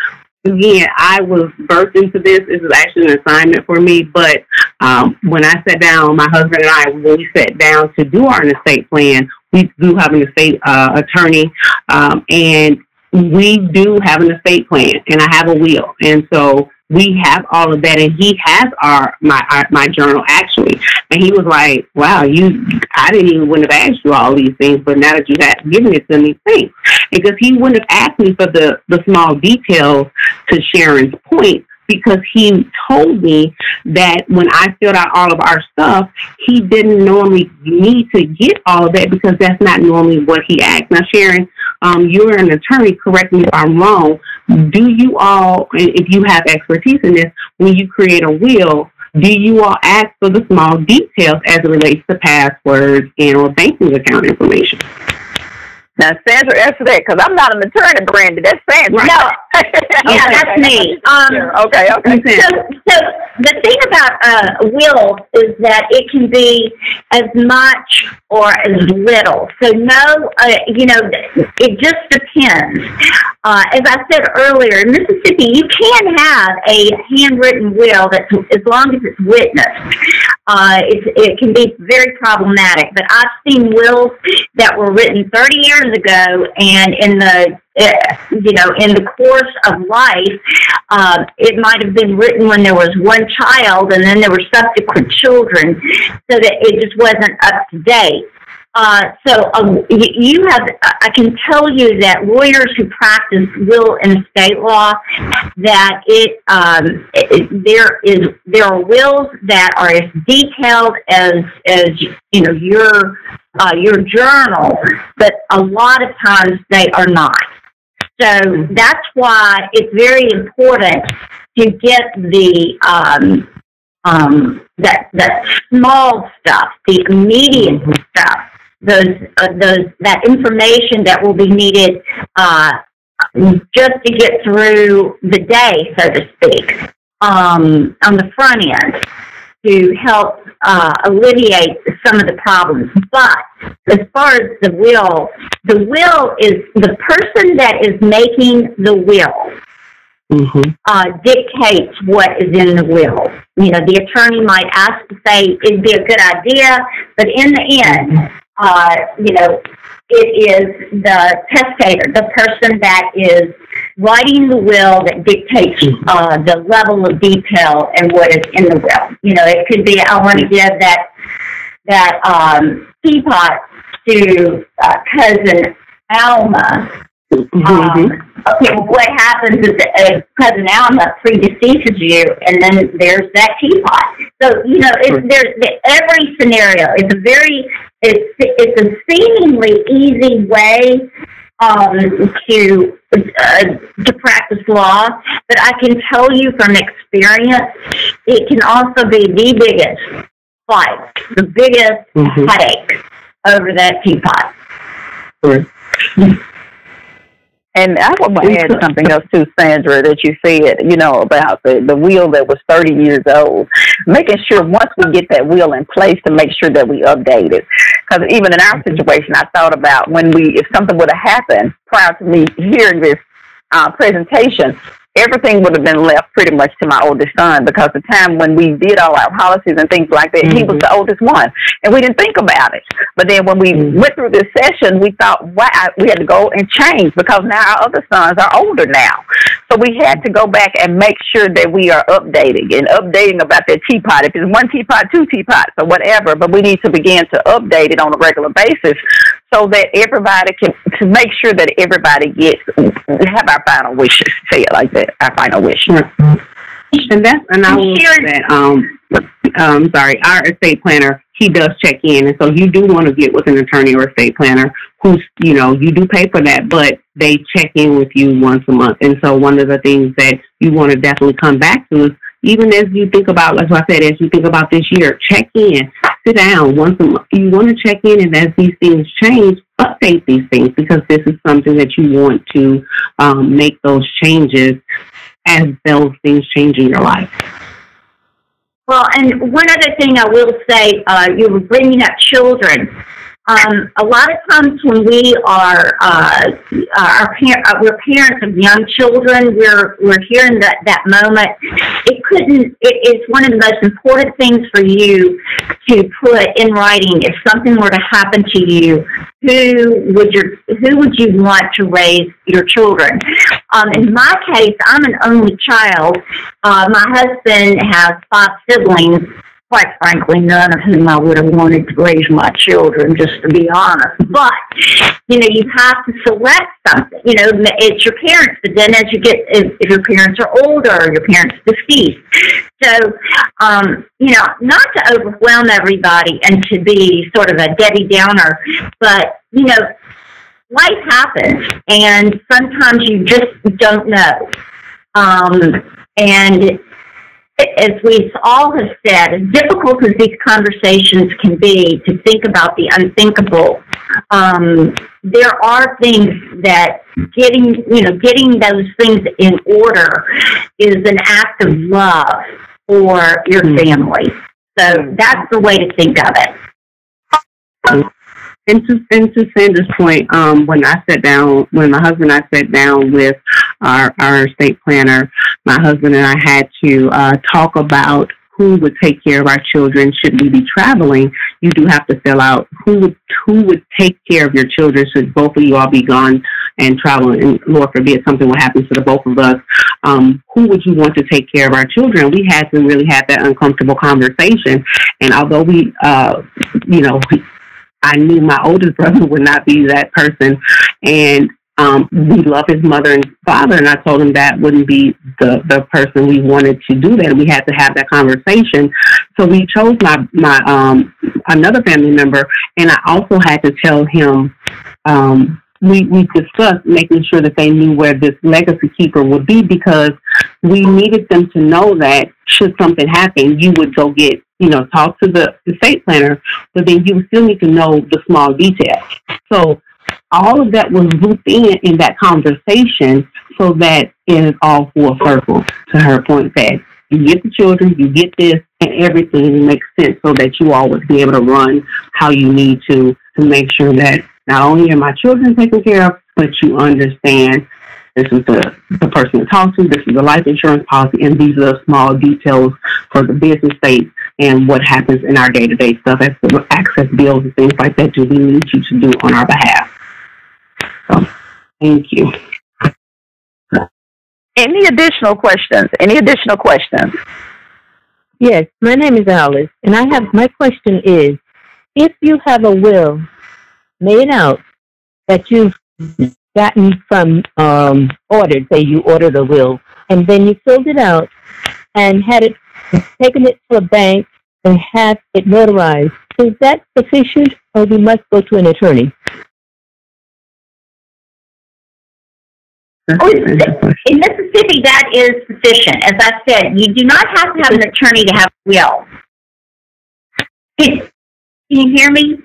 again, I was birthed into this. This is actually an assignment for me. But um, when I sat down, my husband and I, when we sat down to do our estate plan, we do have an estate uh, attorney, um, and we do have an estate plan, and I have a will, and so we have all of that, and he has our my our, my journal actually, and he was like, "Wow, you, I didn't even wouldn't have asked you all these things, but now that you have given it to me, thanks." Because he wouldn't have asked me for the the small details to Sharon's point, because he told me that when I filled out all of our stuff, he didn't normally need to get all of that because that's not normally what he asked. Now, Sharon, um, you're an attorney. Correct me if I'm wrong. Do you all, if you have expertise in this, when you create a will, do you all ask for the small details as it relates to passwords and or banking account information? Now, Sandra, answer that because I'm not an attorney, Brandy. That's Sandra. No, yeah, that's me. Um, Okay, okay. So, so the thing about uh, wills is that it can be as much or as little. So no, uh, you know, it just depends. Uh, as I said earlier, in Mississippi, you can have a handwritten will that's as long as it's witnessed. Uh, it can be very problematic, but I've seen wills that were written 30 years ago, and in the uh, you know, in the course of life, uh, it might have been written when there was one child and then there were subsequent children, so that it just wasn't up to date. Uh, so um, you have, I can tell you that lawyers who practice will and estate law, that it, um, it, there is there are wills that are as detailed as as you know your uh, your journal, but a lot of times they are not. So that's why it's very important to get the um, um, that that small stuff, the immediate stuff, those uh, those that information that will be needed uh, just to get through the day, so to speak, um, on the front end. to help uh, alleviate some of the problems. But as far as the will, the will is the person that is making the will Mm-hmm. uh, dictates what is in the will. You know, the attorney might ask to say it'd be a good idea, but in the end, uh, you know, it is the testator, the person that is writing the will that dictates uh, the level of detail and what is in the will. You know, it could be I want to give that that um, teapot to uh, cousin Alma Mm-hmm. um, okay, well, what happens is that uh, cousin Alma predeceases you, and then there's that teapot. So you know, it's, there's the, every scenario. It's a very it's it's a seemingly easy way um, to uh, to practice law, but I can tell you from experience, it can also be the biggest fight, the biggest Mhm. headache over that teapot. Correct. And I want to add something else too, Sandra, that you said, you know, about the, the wheel that was 30 years old. Making sure once we get that wheel in place to make sure that we update it. Because even in our situation, I thought about when we, if something would have happened prior to me hearing this uh, presentation, everything would have been left pretty much to my oldest son because the time when we did all our policies and things like that, he was mm-hmm. the oldest one, and we didn't think about it. But then when we mm-hmm. went through this session, we thought, wow, we had to go and change because now our other sons are older now. So we had to go back and make sure that we are updating and updating about that teapot. If it's one teapot, two teapots, or whatever, but we need to begin to update it on a regular basis so that everybody can to make sure that everybody gets have our final wishes. Say it like that. Our final wish. And that's and I will Sharon- that um um sorry, our estate planner he does check in, and so you do want to get with an attorney or estate planner who's you know you do pay for that, but they check in with you once a month. And so one of the things that you want to definitely come back to is even as you think about, like I said, as you think about this year, check in, sit down once a month. You want to check in, and as these things change, update these things because this is something that you want to um, make those changes as those things change in your life. Well, and one other thing I will say, uh, you were bringing up children. Um, a lot of times when we are, uh, our par- uh, we're parents of young children, we're, we're here in that, that moment. It couldn't, it is one of the most important things for you to put in writing if something were to happen to you. Who would your, who would you want to raise your children? Um, in my case, I'm an only child. Uh, my husband has five siblings. Quite frankly, none of whom I would have wanted to raise my children, just to be honest. But, you know, you have to select something. You know, it's your parents, but then as you get, if, your parents are older, your parents deceased. So, um, you know, not to overwhelm everybody and to be sort of a Debbie Downer, but, you know, life happens and sometimes you just don't know. Um, and as we all have said, as difficult as these conversations can be to think about the unthinkable, um, there are things that getting, you know, getting those things in order is an act of love for your family. So that's the way to think of it. And to, and to Sandra's point, um, when I sat down, when my husband and I sat down with our, our estate planner, my husband and I had to uh, talk about who would take care of our children should we be traveling. You do have to fill out who would who would take care of your children should both of you all be gone and traveling. And Lord forbid something would happen to the both of us. Um, who would you want to take care of our children? We had to really have that uncomfortable conversation. And although we, uh, you know, I knew my oldest brother would not be that person. And um, we love his mother and father, and I told him that wouldn't be the, the person we wanted to do that. We had to have that conversation. So we chose my, my um, another family member, and I also had to tell him um, we, we discussed making sure that they knew where this legacy keeper would be because we needed them to know that should something happen, you would go get, you know, talk to the estate planner, but then you still need to know the small details. So all of that was looped in in that conversation so that it is all full circle to her point that you get the children, you get this, and everything makes sense so that you always be able to run how you need to to make sure that not only are my children taken care of, but you understand this is the, the person to talk to, this is the life insurance policy, and these are the small details for the business state and what happens in our day to day stuff as the access bills and things like that do we need you to do on our behalf. So thank you. Any additional questions? Any additional questions? Yes, my name is Alice, and I have my question is if you have a will made out that you've gotten from um, ordered, say you ordered a will, and then you filled it out and had it taken it to a bank and had it notarized, is that sufficient or we must go to an attorney? Oh, in Mississippi, that is sufficient. As I said, you do not have to have an attorney to have a will. Can, can you hear me?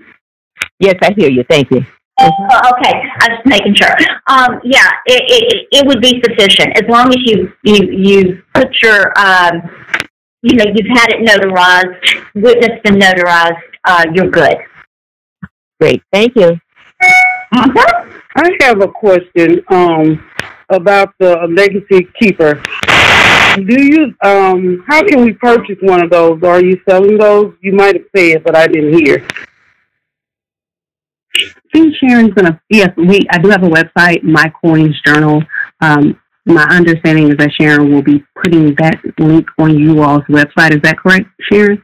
Yes, I hear you. Thank you. Oh, okay, I'm just making sure. Um, yeah, it, it, it would be sufficient as long as you you you put your um, you know you've had it notarized, witnessed and notarized. Uh, you're good. Great. Thank you. Uh-huh. I have a question um, about the legacy keeper. Do you um how can we purchase one of those? Are you selling those? You might have said, but I didn't hear. Think Sharon's gonna yes, we I do have a website, My Coinz Journal. Um, my understanding is that Sharon will be putting that link on you all's website. Is that correct, Sharon?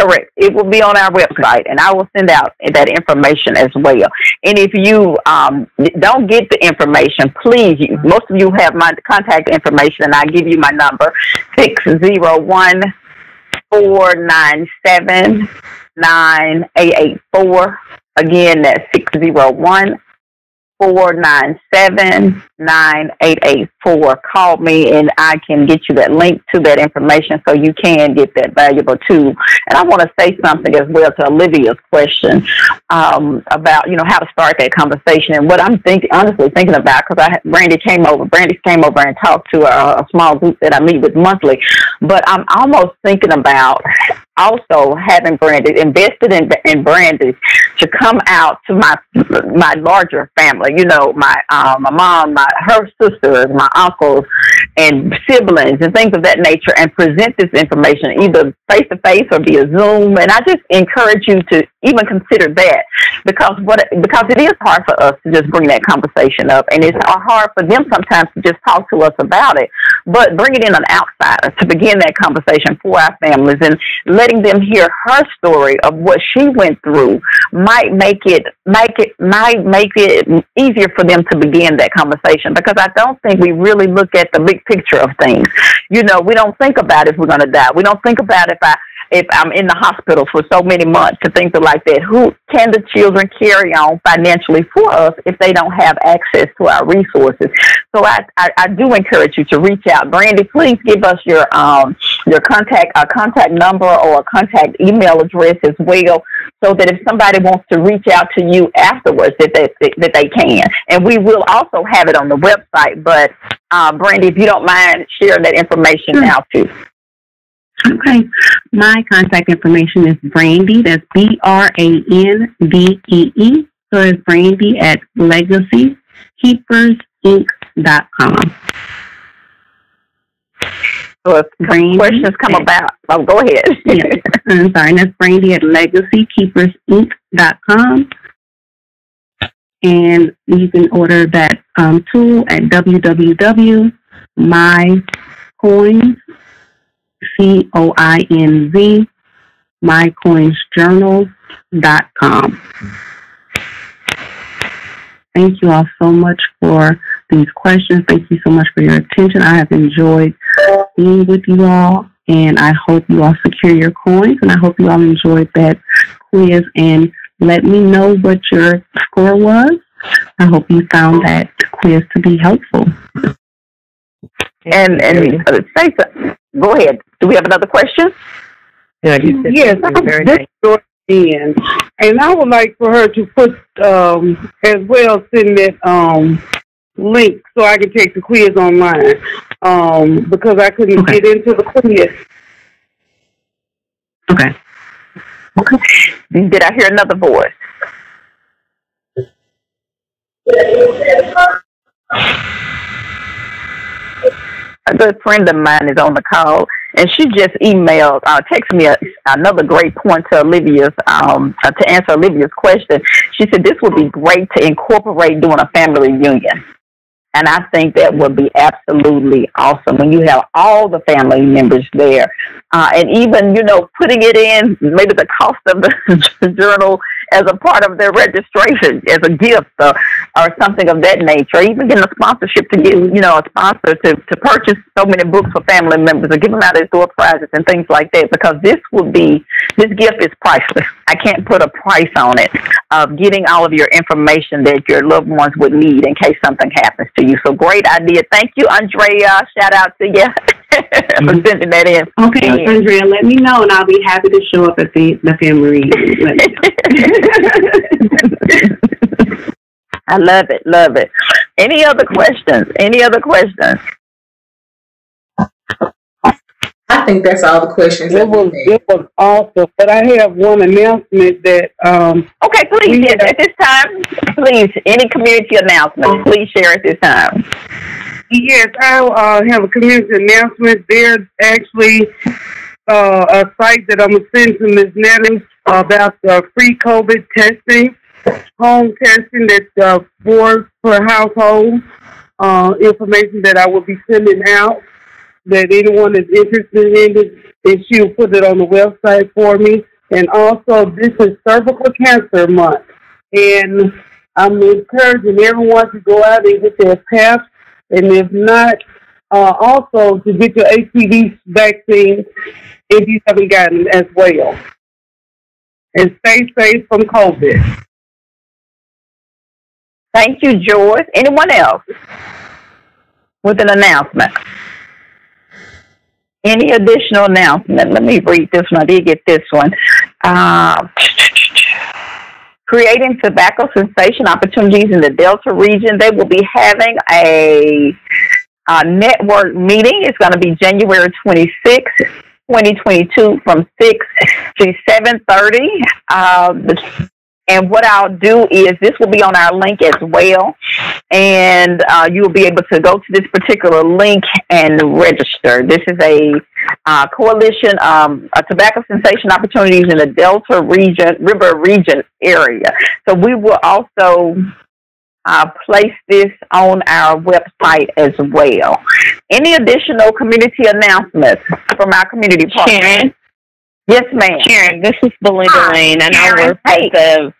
Correct. It will be on our website, and I will send out that information as well. And if you um, don't get the information, please, you, most of you have my contact information, and I give you my number six zero one four nine seven nine eight eight four. Again, that's six zero one four nine seven nine eight eight four. Call me and I can get you that link to that information so you can get that valuable tool. And I want to say something as well to Olivia's question um, about you know how to start that conversation and what I'm thinking honestly thinking about because I Brandee came over Brandee came over and talked to a, a small group that I meet with monthly, but I'm almost thinking about also having Brandee invested in in Brandee to come out to my my larger family. You know, my um, my mom, my her sisters, my uncles, and siblings, and things of that nature, and present this information either face to face or via Zoom. And I just encourage you to even consider that because what because it is hard for us to just bring that conversation up, and it's hard for them sometimes to just talk to us about it. But bringing in an outsider to begin that conversation for our families and letting them hear her story of what she went through might make it make it might make it easier for them to begin that conversation because I don't think we really look at the big picture of things. You know, we don't think about if we're going to die. We don't think about if I if I'm in the hospital for so many months and things like that. Who can the children carry on financially for us if they don't have access to our resources? So I, I, I do encourage you to reach out. Brandee, please give us your um your contact a contact number or a contact email address as well so that if somebody wants to reach out to you afterwards that they that they can. And we will also have it on the website. But uh, Brandee, if you don't mind sharing that information now too. Okay. My contact information is Brandee. That's B R A N D E E. So it's Brandee at legacykeepersinc.com. So if Brandy questions come at- about, oh, go ahead. Yeah. I'm sorry, and that's Brandee at legacykeepersinc.com. And you can order that um, tool at www.mycoinz, C-O-I-N-Z, mycoinzjournals.com. Thank you all so much for these questions. Thank you so much for your attention. I have enjoyed being with you all, and I hope you all secure your coins, and I hope you all enjoyed that quiz. And let me know what your score was. I hope you found that quiz to be helpful. and and say. Go ahead. Do we have another question? Yeah, you said Yes, something very this nice. is in, and I would like for her to put um, as well send that um, link so I can take the quiz online um, because I couldn't Okay. get into the quiz. Okay. Okay. Did I hear another voice? A good friend of mine is on the call, and she just emailed, uh, texted me a, another great point to Olivia's, um, uh, to answer Olivia's question. She said this would be great to incorporate doing a family reunion. And I think that would be absolutely awesome when you have all the family members there. Uh, and even, you know, putting it in, maybe the cost of the journal as a part of their registration, as a gift or, or something of that nature. Even getting a sponsorship to get, you know, a sponsor to, to purchase so many books for family members or give them out as door prizes and things like that because this would be, this gift is priceless. I can't put a price on it of getting all of your information that your loved ones would need in case something happens to you. So great idea. Thank you, Andrea. Shout out to you for sending that in. Okay, Yeah. Andrea, let me know, and I'll be happy to show up at the the family reunion. Let me know. I love it, love it. Any other questions? Any other questions? I think that's all the questions. It was it was awesome. But I have one announcement that um Okay, please, yes, have- at this time, please, any community announcement, please share at this time. Yes, I uh, have a community announcement. There's actually uh, a site that I'm gonna send to Ms. Nettie about the free COVID testing, home testing that's uh, for per household. Uh, information that I will be sending out. That anyone is interested in it, and she'll put it on the website for me. And also, this is cervical cancer month, and I'm encouraging everyone to go out and get their PAP, and if not, uh, also to get your HPV vaccine if you haven't gotten it as well. And stay safe from COVID. Thank you, George. Anyone else with an announcement? Any additional announcement? Let me read this one. I did get this one. Uh, creating tobacco cessation opportunities in the Delta region. They will be having a, a network meeting. It's going to be January 26th. 2022 from 6 to 7.30. Uh, the and what I'll do is this will be on our link as well. And uh, you will be able to go to this particular link and register. This is a uh, coalition, um, a tobacco cessation opportunities in the Delta region, River region area. So we will also uh, place this on our website as well. Any additional community announcements from our community partners? Sharon, Yes, ma'am. Sharon, this is Belinda Hi, Lane, and I work Hey. with the.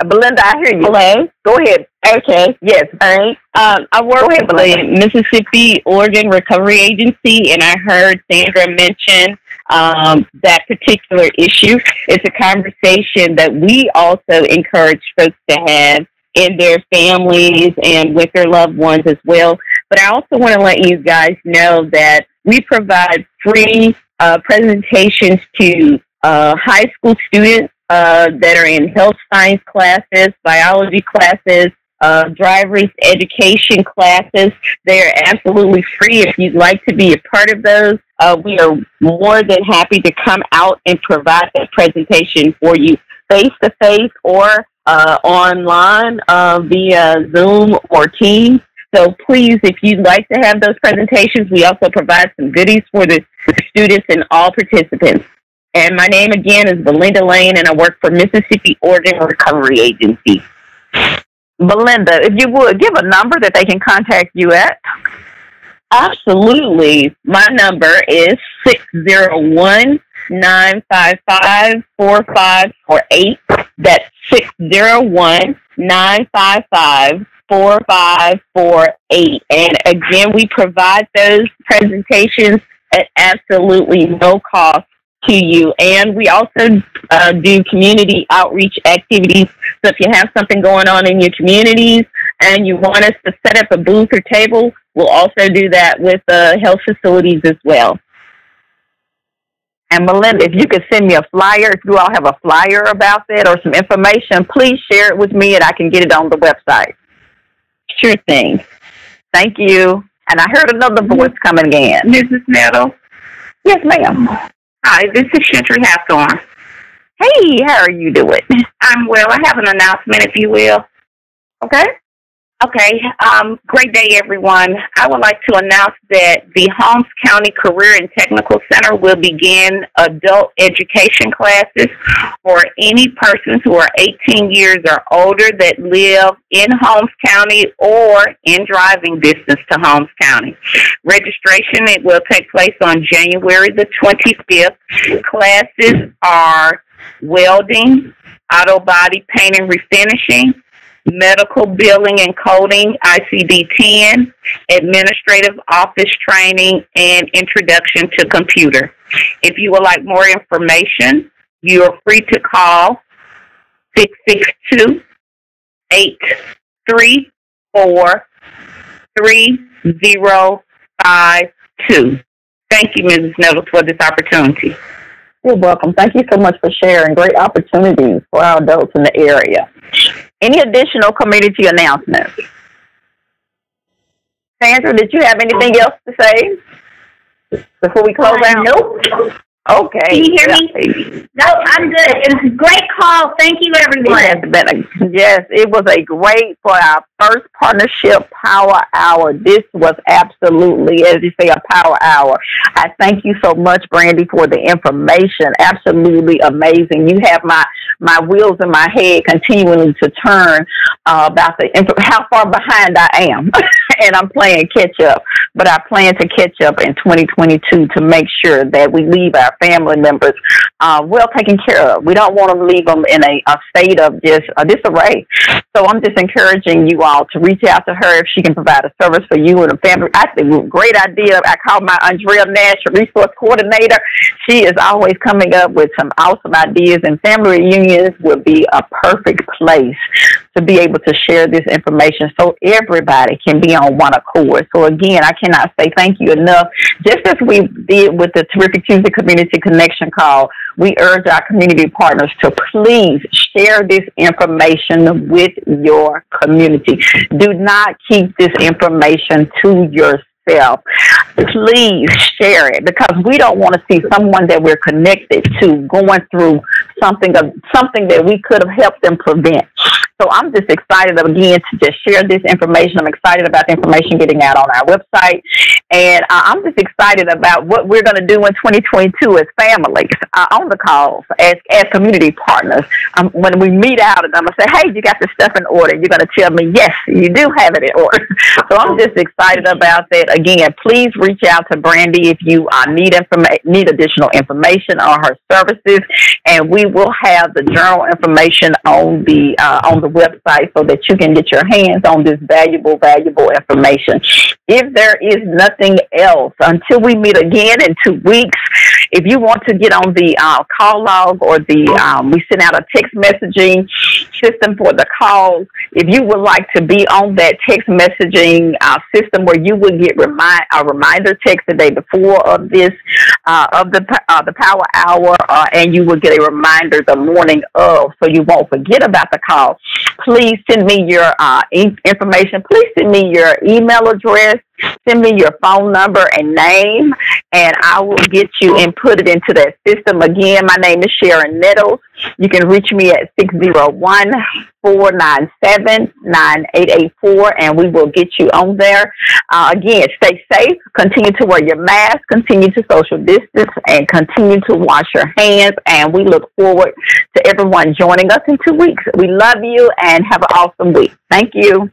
Uh, Belinda, I hear you. Hello. Go ahead. Okay. Yes. All right. Um, I work ahead, with the Mississippi Organ Recovery Agency, and I heard Sandra mention um, that particular issue. It's a conversation that we also encourage folks to have in their families and with their loved ones as well. But I also want to let you guys know that we provide free uh, presentations to uh, high school students uh, that are in health science classes, biology classes, uh, driver's education classes. They are absolutely free. If you'd like to be a part of those, uh, we are more than happy to come out and provide that presentation for you face to face or uh, online uh, via Zoom or Teams. So please, if you'd like to have those presentations, we also provide some goodies for the students and all participants. And my name again is Belinda Lane, and I work for Mississippi Organ Recovery Agency. Belinda, if you would give a number that they can contact you at. Absolutely. My number is 601 955 4548. That's 601 955 4548. And again, we provide those presentations at absolutely no cost to you. And we also uh, do community outreach activities. So if you have something going on in your communities and you want us to set up a booth or table, we'll also do that with uh, health facilities as well. And Melinda, if you could send me a flyer, if you all have a flyer about that or some information, please share it with me and I can get it on the website. Sure thing. Thank you. And I heard another voice coming in. Mrs. Nettles, Yes, ma'am. Hi, this is Shantry Hathorn. Hey, how are you doing? I'm well. I have an announcement, if you will. Okay. Okay. Um, great day, everyone. I would like to announce that the Holmes County Career and Technical Center will begin adult education classes for any persons who are 18 years or older that live in Holmes County or in driving distance to Holmes County. Registration it will take place on January the 25th. Classes are welding, auto body paint and refinishing, medical billing and coding, ICD 10, administrative office training, and introduction to computer. If you would like more information, you are free to call 662 834 3052. Thank you, Mrs. Nettles, for this opportunity. You're welcome. Thank you so much for sharing great opportunities for our adults in the area. Any additional community announcements? Sandra, did you have anything else to say before we close out? Nope. Okay. Can you hear me? No, I'm good. It was a great call. Thank you, It everyone. has been a, yes, it was a great for our first partnership power hour. This was absolutely, as you say, a power hour. I thank you so much, Brandee, for the information. Absolutely amazing. You have my my wheels in my head continuing to turn uh, about the inf- how far behind I am, and I'm playing catch up. But I plan to catch up in 2022 to make sure that we leave our family members uh, well taken care of. We don't want to leave them in a, a state of just disarray. So I'm just encouraging you all to reach out to her if she can provide a service for you and the family. I think great idea. I call my Andrea Nash, resource coordinator. She is always coming up with some awesome ideas, and family reunions would be a perfect place to be able to share this information so everybody can be on one accord. So again, I cannot say thank you enough. Just as we did with the Terrific Tuesday Community Connection call, we urge our community partners to please share this information with your community. Do not keep this information to yourself. Please share it because we don't want to see someone that we're connected to going through something of something that we could have helped them prevent. So I'm just excited again to just share this information. I'm excited about the information getting out on our website, and uh, I'm just excited about what we're going to do in 2022 as families uh, on the calls, as as community partners. Um, when we meet out, and I'm going to say, "Hey, you got this stuff in order." You're going to tell me, "Yes, you do have it in order." so I'm just excited about that. Again, please reach out to Brandee if you uh, need informa- need additional information on her services, and we will have the journal information on the uh, on the website so that you can get your hands on this valuable, valuable information. If there is nothing else, until we meet again in two weeks, if you want to get on the uh, call log or the, um, we send out a text messaging system for the calls. If you would like to be on that text messaging uh, system where you would get remind a reminder text the day before of this uh, of the uh, the power hour, uh, and you will get a reminder the morning of, so you won't forget about the call. Please send me your uh, information. Please send me your email address. Send me your phone number and name, and I will get you and put it into that system. Again, my name is Sharon Nettles. You can reach me at 601 497 9884, and we will get you on there. Uh, again, stay safe, continue to wear your mask, continue to social distance, and continue to wash your hands. And we look forward to everyone joining us in two weeks. We love you and have an awesome week. Thank you.